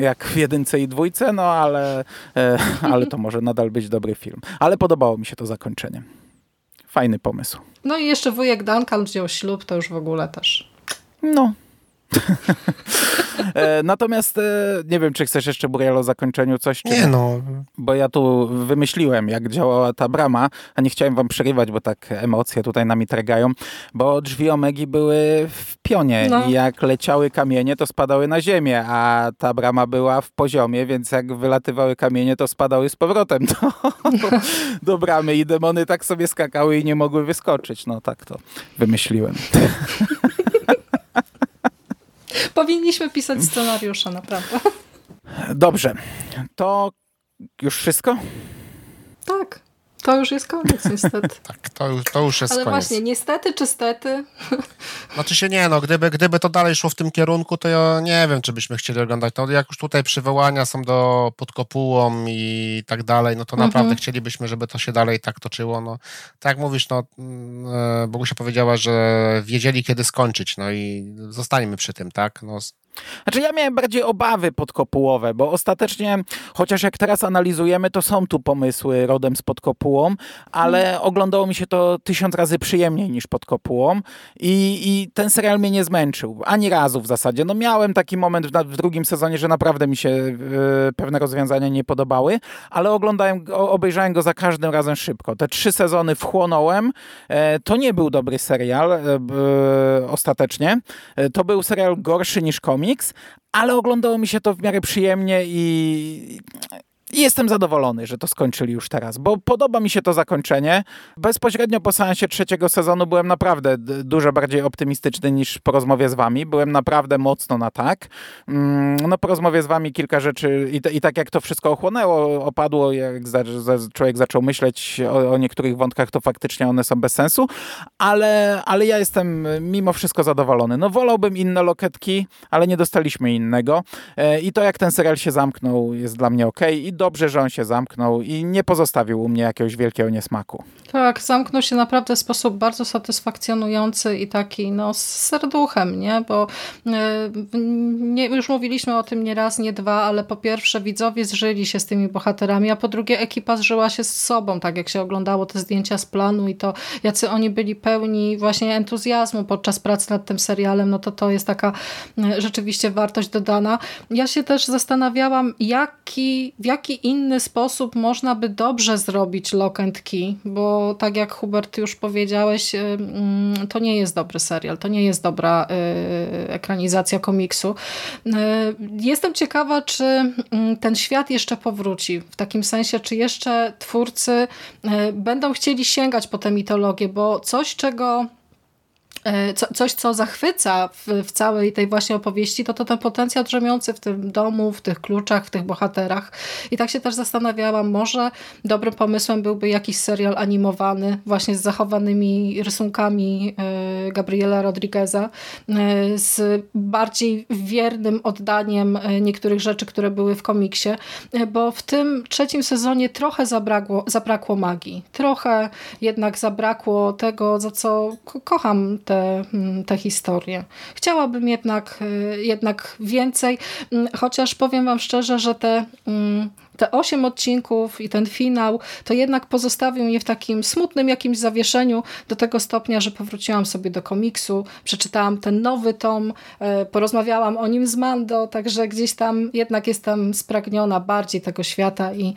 jak w jedynce i dwójce, no ale, e, ale to może nadal być dobry film. Ale podobało mi się to zakończenie. Fajny pomysł. No i jeszcze wujek Duncan wziął ślub, to już w ogóle też. No, E, natomiast e, nie wiem, czy chcesz jeszcze, Buriel, o zakończeniu coś? Czy... Nie no. Bo ja tu wymyśliłem, jak działała ta brama, a nie chciałem wam przerywać, bo tak emocje tutaj nami tragają, bo drzwi Omegi były w pionie No. i jak leciały kamienie, to spadały na ziemię, a ta brama była w poziomie, więc jak wylatywały kamienie, to spadały z powrotem do, do bramy i demony tak sobie skakały i nie mogły wyskoczyć. No tak to wymyśliłem. Powinniśmy pisać scenariusze, naprawdę. Dobrze, to już wszystko? Tak, to już jest koniec niestety. Tak, to, już- to już jest Ale koniec. właśnie, niestety czy stety, Znaczy się nie, no gdyby, gdyby to dalej szło w tym kierunku, to ja nie wiem, czy byśmy chcieli oglądać. No jak już tutaj przywołania są do pod kopułą i tak dalej, no to Mhm. naprawdę chcielibyśmy, żeby to się dalej tak toczyło. No, tak jak mówisz, no mm, e, Bogusia powiedziała, że wiedzieli kiedy skończyć, no i zostańmy przy tym, tak? No, Znaczy ja miałem bardziej obawy podkopułowe, bo ostatecznie, chociaż jak teraz analizujemy, to są tu pomysły rodem z pod kopułą, ale oglądało mi się to tysiąc razy przyjemniej niż pod kopułą i, i ten serial mnie nie zmęczył. Ani razu w zasadzie. No miałem taki moment w, w drugim sezonie, że naprawdę mi się e, pewne rozwiązania nie podobały, ale oglądałem, obejrzałem go za każdym razem szybko. Te trzy sezony wchłonąłem. E, to nie był dobry serial e, b, ostatecznie. E, To był serial gorszy niż komiks, ale oglądało mi się to w miarę przyjemnie i, i jestem zadowolony, że to skończyli już teraz, bo podoba mi się to zakończenie. Bezpośrednio po seansie trzeciego sezonu byłem naprawdę dużo bardziej optymistyczny niż po rozmowie z wami. Byłem naprawdę mocno na tak. Mm, No po rozmowie z wami kilka rzeczy i, i tak jak to wszystko ochłonęło, opadło, jak za, za, człowiek zaczął myśleć o, o niektórych wątkach, to faktycznie one są bez sensu, ale, ale ja jestem mimo wszystko zadowolony. No wolałbym inne loketki, ale nie dostaliśmy innego. E, I to jak ten serial się zamknął jest dla mnie ok i dobrze, że on się zamknął i nie pozostawił u mnie jakiegoś wielkiego niesmaku. Tak, zamknął się naprawdę w sposób bardzo satysfakcjonujący i taki no, z serduchem, nie? Bo e, nie, już mówiliśmy o tym nie raz, nie dwa, ale po pierwsze widzowie zżyli się z tymi bohaterami, a po drugie ekipa zżyła się z sobą, tak jak się oglądało te zdjęcia z planu i to jacy oni byli pełni właśnie entuzjazmu podczas pracy nad tym serialem, no to to jest taka e, rzeczywiście wartość dodana. Ja się też zastanawiałam, jaki, w jaki inny sposób można by dobrze zrobić Lock and Key, bo tak jak Hubert już powiedziałeś, y, mm, to nie jest dobry serial, to nie jest dobra y, ekranizacja komiksu. Y, Jestem ciekawa, czy mm, ten świat jeszcze powróci, w takim sensie, czy jeszcze twórcy będą chcieli sięgać po tę mitologię, bo coś, czego co, coś, co zachwyca w, w całej tej właśnie opowieści, to to ten potencjał drzemiący w tym domu, w tych kluczach, w tych bohaterach. I tak się też zastanawiałam, może dobrym pomysłem byłby jakiś serial animowany, właśnie z zachowanymi rysunkami e, Gabriela Rodrigueza, e, z bardziej wiernym oddaniem e, niektórych rzeczy, które były w komiksie, e, bo w tym trzecim sezonie trochę zabrakło, zabrakło magii. Trochę jednak zabrakło tego, za co ko- kocham te, mm, te historie. Chciałabym jednak, y, jednak więcej, mm, chociaż powiem wam szczerze, że te, mm, te osiem odcinków i ten finał, to jednak pozostawił mnie w takim smutnym jakimś zawieszeniu do tego stopnia, że powróciłam sobie do komiksu, przeczytałam ten nowy tom, e, porozmawiałam o nim z Mando, także gdzieś tam jednak jestem spragniona bardziej tego świata i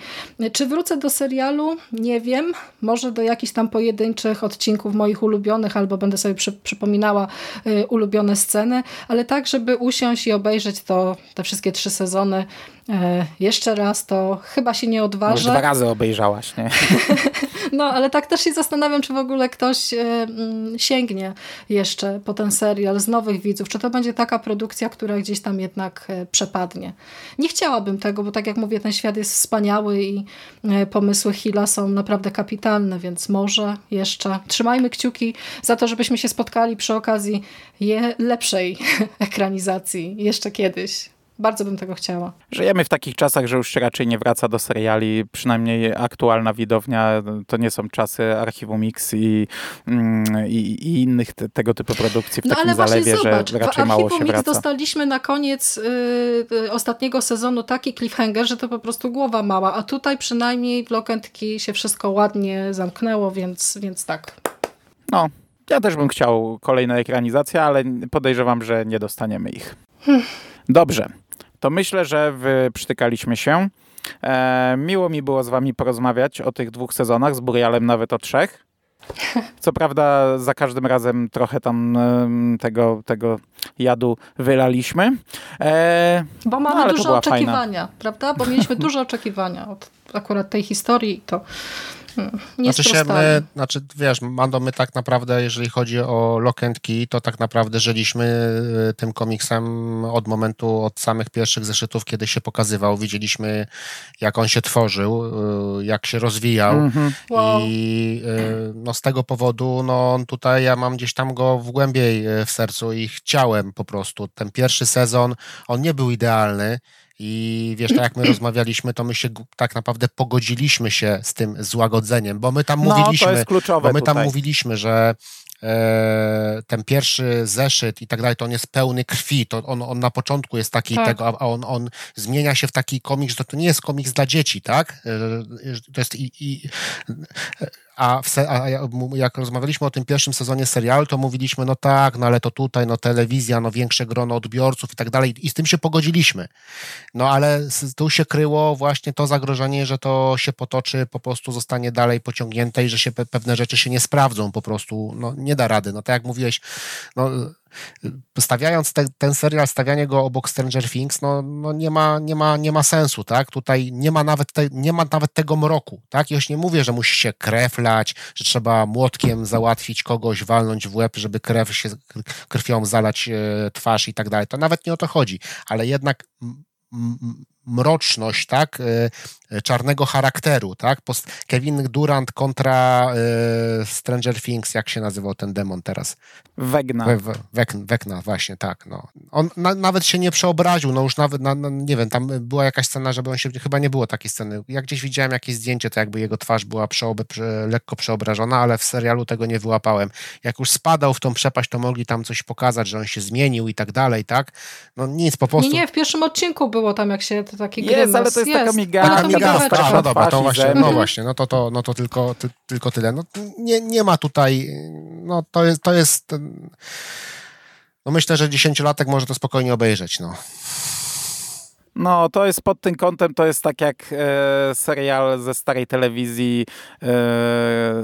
czy wrócę do serialu? Nie wiem. Może do jakichś tam pojedynczych odcinków moich ulubionych, albo będę sobie przy, przypominała y, ulubione sceny, ale tak, żeby usiąść i obejrzeć to, te wszystkie trzy sezony jeszcze raz, to chyba się nie No Już odważę. dwa razy obejrzałaś, nie? No, ale tak też się zastanawiam, czy w ogóle ktoś e, mm, sięgnie jeszcze po ten serial z nowych widzów. Czy to będzie taka produkcja, która gdzieś tam jednak e, przepadnie. Nie chciałabym tego, bo tak jak mówię, ten świat jest wspaniały i e, pomysły Hilla są naprawdę kapitalne, więc może jeszcze trzymajmy kciuki za to, żebyśmy się spotkali przy okazji je lepszej ekranizacji jeszcze kiedyś. Bardzo bym tego chciała. Żyjemy w takich czasach, że już się raczej nie wraca do seriali, przynajmniej aktualna widownia, to nie są czasy Archiwum X i, mm, i, i innych te, tego typu produkcji w No takim ale właśnie zalewie, zobacz, że raczej mało się Archiwum X wraca. dostaliśmy na koniec y, y, ostatniego sezonu taki cliffhanger, że to po prostu głowa mała, a tutaj przynajmniej w Key się wszystko ładnie zamknęło, więc, więc tak. No, Ja też bym chciał kolejną ekranizację, ale podejrzewam, że nie dostaniemy ich. Dobrze, to myślę, że przytykaliśmy się. E, miło mi było z wami porozmawiać o tych dwóch sezonach, z Burialem nawet o trzech. Co prawda za każdym razem trochę tam tego, tego jadu wylaliśmy. E, Bo mamy no, dużo oczekiwania, fajna. prawda? Bo mieliśmy duże oczekiwania od akurat tej historii to nie znaczy się my, znaczy wiesz, Mando, my tak naprawdę, jeżeli chodzi o Lock and Key, to tak naprawdę żyliśmy y, tym komiksem od momentu, od samych pierwszych zeszytów, kiedy się pokazywał. Widzieliśmy, jak on się tworzył, y, jak się rozwijał mm -hmm. wow. i y, no, z tego powodu, no tutaj ja mam gdzieś tam go w głębiej w sercu i chciałem po prostu. Ten pierwszy sezon, on nie był idealny, i wiesz, tak jak my rozmawialiśmy, to my się tak naprawdę pogodziliśmy się z tym złagodzeniem, bo my tam no, mówiliśmy, to jest kluczowe bo my tam mówiliśmy, że ten pierwszy zeszyt i tak dalej, to on jest pełny krwi, to on, on na początku jest taki tak. tego, a on, on zmienia się w taki komiks, że to nie jest komiks dla dzieci, tak? E, to jest i, i a, w, a jak rozmawialiśmy o tym pierwszym sezonie serialu, to mówiliśmy, no tak, no ale to tutaj, no telewizja, no większe grono odbiorców i tak dalej. I z tym się pogodziliśmy. No ale tu się kryło właśnie to zagrożenie, że to się potoczy, po prostu zostanie dalej pociągnięte i że się pewne rzeczy się nie sprawdzą po prostu. No nie da rady. No tak jak mówiłeś, no stawiając te, ten serial, stawianie go obok Stranger Things, no, no nie, ma, nie, ma, nie ma sensu, tak? Tutaj nie ma nawet, te, nie ma nawet tego mroku, tak? Już nie mówię, że musi się krew lać, że trzeba młotkiem załatwić kogoś, walnąć w łeb, żeby krew się, krwią zalać e, twarz i tak dalej. To nawet nie o to chodzi, ale jednak mroczność, tak, e, e, czarnego charakteru, tak, Kevin Durant kontra y, Stranger Things, jak się nazywał ten demon teraz? Wegna. We, Wegna, właśnie, tak, no. On na, nawet się nie przeobraził, no już nawet, na, na, nie wiem, tam była jakaś scena, żeby on się, chyba nie było takiej sceny, jak gdzieś widziałem jakieś zdjęcie, to jakby jego twarz była przeob, prze, lekko przeobrażona, ale w serialu tego nie wyłapałem. Jak już spadał w tą przepaść, to mogli tam coś pokazać, że on się zmienił i tak dalej, tak, no nic, po prostu. Nie, nie, w pierwszym odcinku było tam, jak się taki jest, grymas. ale to jest, jest. taka migawka. Taka migawka, no dobra, to właśnie, no właśnie, no to, to, no to tylko, ty, tylko tyle. No, nie, nie ma tutaj, no to jest, to jest, no myślę, że dziesięciolatek może to spokojnie obejrzeć, no. No, to jest pod tym kątem, to jest tak jak e, serial ze starej telewizji, e,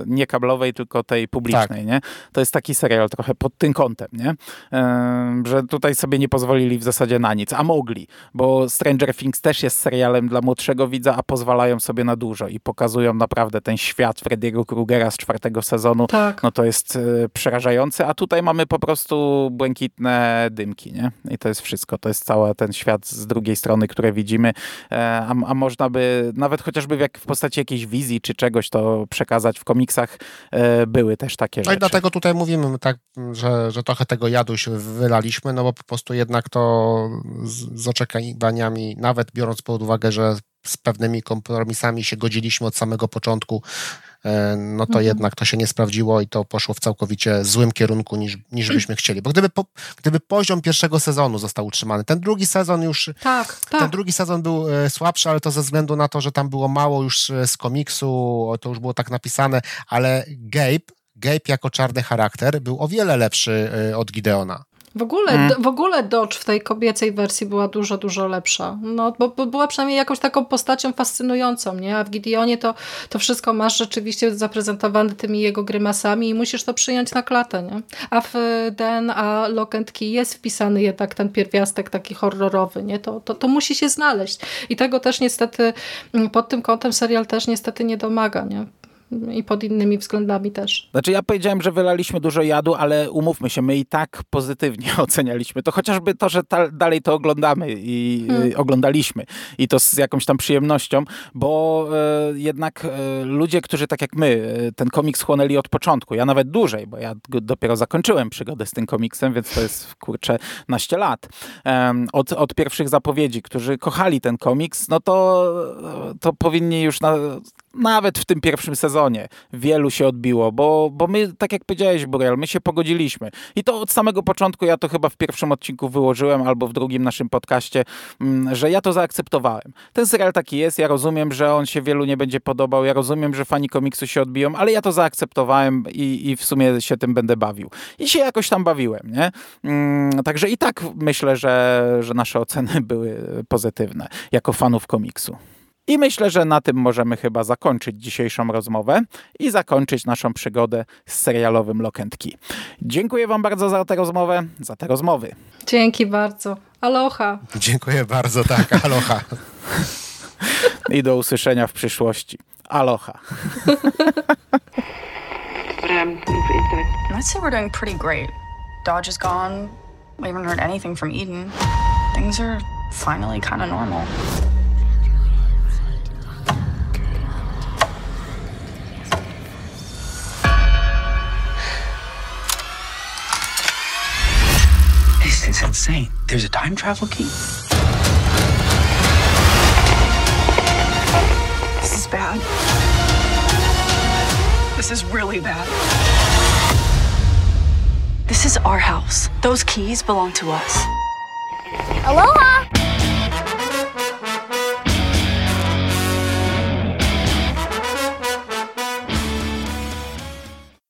nie kablowej, tylko tej publicznej, tak. nie? To jest taki serial trochę pod tym kątem, nie? E, że tutaj sobie nie pozwolili w zasadzie na nic, a mogli, bo Stranger Things też jest serialem dla młodszego widza, a pozwalają sobie na dużo i pokazują naprawdę ten świat Freddy'ego Krugera z czwartego sezonu. Tak. No to jest e, przerażające, a tutaj mamy po prostu błękitne dymki, nie? I to jest wszystko, to jest cały ten świat z drugiej strony strony, które widzimy, e, a, a można by nawet chociażby w, jak, w postaci jakiejś wizji czy czegoś to przekazać w komiksach, e, były też takie rzeczy. No i dlatego tutaj mówimy tak, że, że trochę tego jadu się wylaliśmy, no bo po prostu jednak to z, z oczekiwaniami, nawet biorąc pod uwagę, że z pewnymi kompromisami się godziliśmy od samego początku, e, no to mhm. jednak to się nie sprawdziło i to poszło w całkowicie złym kierunku niż, niż byśmy chcieli. Bo gdyby, po, gdyby poziom pierwszego sezonu został utrzymany, ten drugi sezon już, tak, tak. ten drugi sezon był e, słabszy, ale to ze względu na to, że tam było mało już e, z komiksu, to już było tak napisane, ale Gabe, Gabe jako czarny charakter był o wiele lepszy od Gideona. W ogóle, hmm. w ogóle Dodge w tej kobiecej wersji była dużo, dużo lepsza. No, bo, bo, była przynajmniej jakąś taką postacią fascynującą, nie? A w Gideonie to, to wszystko masz rzeczywiście zaprezentowane tymi jego grymasami i musisz to przyjąć na klatę, nie? A w DNA Lock and Key jest wpisany jednak ten pierwiastek taki horrorowy, nie? To, to, to musi się znaleźć. I tego też niestety, pod tym kątem serial też niestety nie domaga, nie? I pod innymi względami też. Znaczy ja powiedziałem, że wylaliśmy dużo jadu, ale umówmy się, my i tak pozytywnie ocenialiśmy to, chociażby to, że ta, dalej to oglądamy i hmm. y, oglądaliśmy i to z jakąś tam przyjemnością, bo y, jednak y, ludzie, którzy tak jak my, ten komiks chłonęli od początku, ja nawet dłużej, bo ja dopiero zakończyłem przygodę z tym komiksem, więc to jest kurczę naście lat. Od, od pierwszych zapowiedzi, którzy kochali ten komiks, no to, to powinni już na, nawet w tym pierwszym sezonie wielu się odbiło, bo, bo my, tak jak powiedziałeś, Buriel, my się pogodziliśmy. I to od samego początku, ja to chyba w pierwszym odcinku wyłożyłem, albo w drugim naszym podcaście, mm, że ja to zaakceptowałem. Ten serial taki jest, ja rozumiem, że on się wielu nie będzie podobał, ja rozumiem, że fani komiksu się odbiją, ale ja to zaakceptowałem i, i w sumie się tym będę bawił. I się jakoś tam bawiłem, nie? Mm, także i tak myślę, że, że nasze oceny były pozytywne jako fanów komiksu. I myślę, że na tym możemy chyba zakończyć dzisiejszą rozmowę i zakończyć naszą przygodę z serialowym Lock and Key. Dziękuję Wam bardzo za tę rozmowę, za te rozmowy. Dzięki bardzo. Aloha. Dziękuję bardzo, tak, aloha. I do usłyszenia w przyszłości. Aloha. I'd say we're doing pretty great. Dodge is gone. We haven't heard anything from Eden. Things are finally kind of normal. This is insane. There's a time travel key? this is bad? This is really bad. This is our house. Those keys belong to us. Aloha!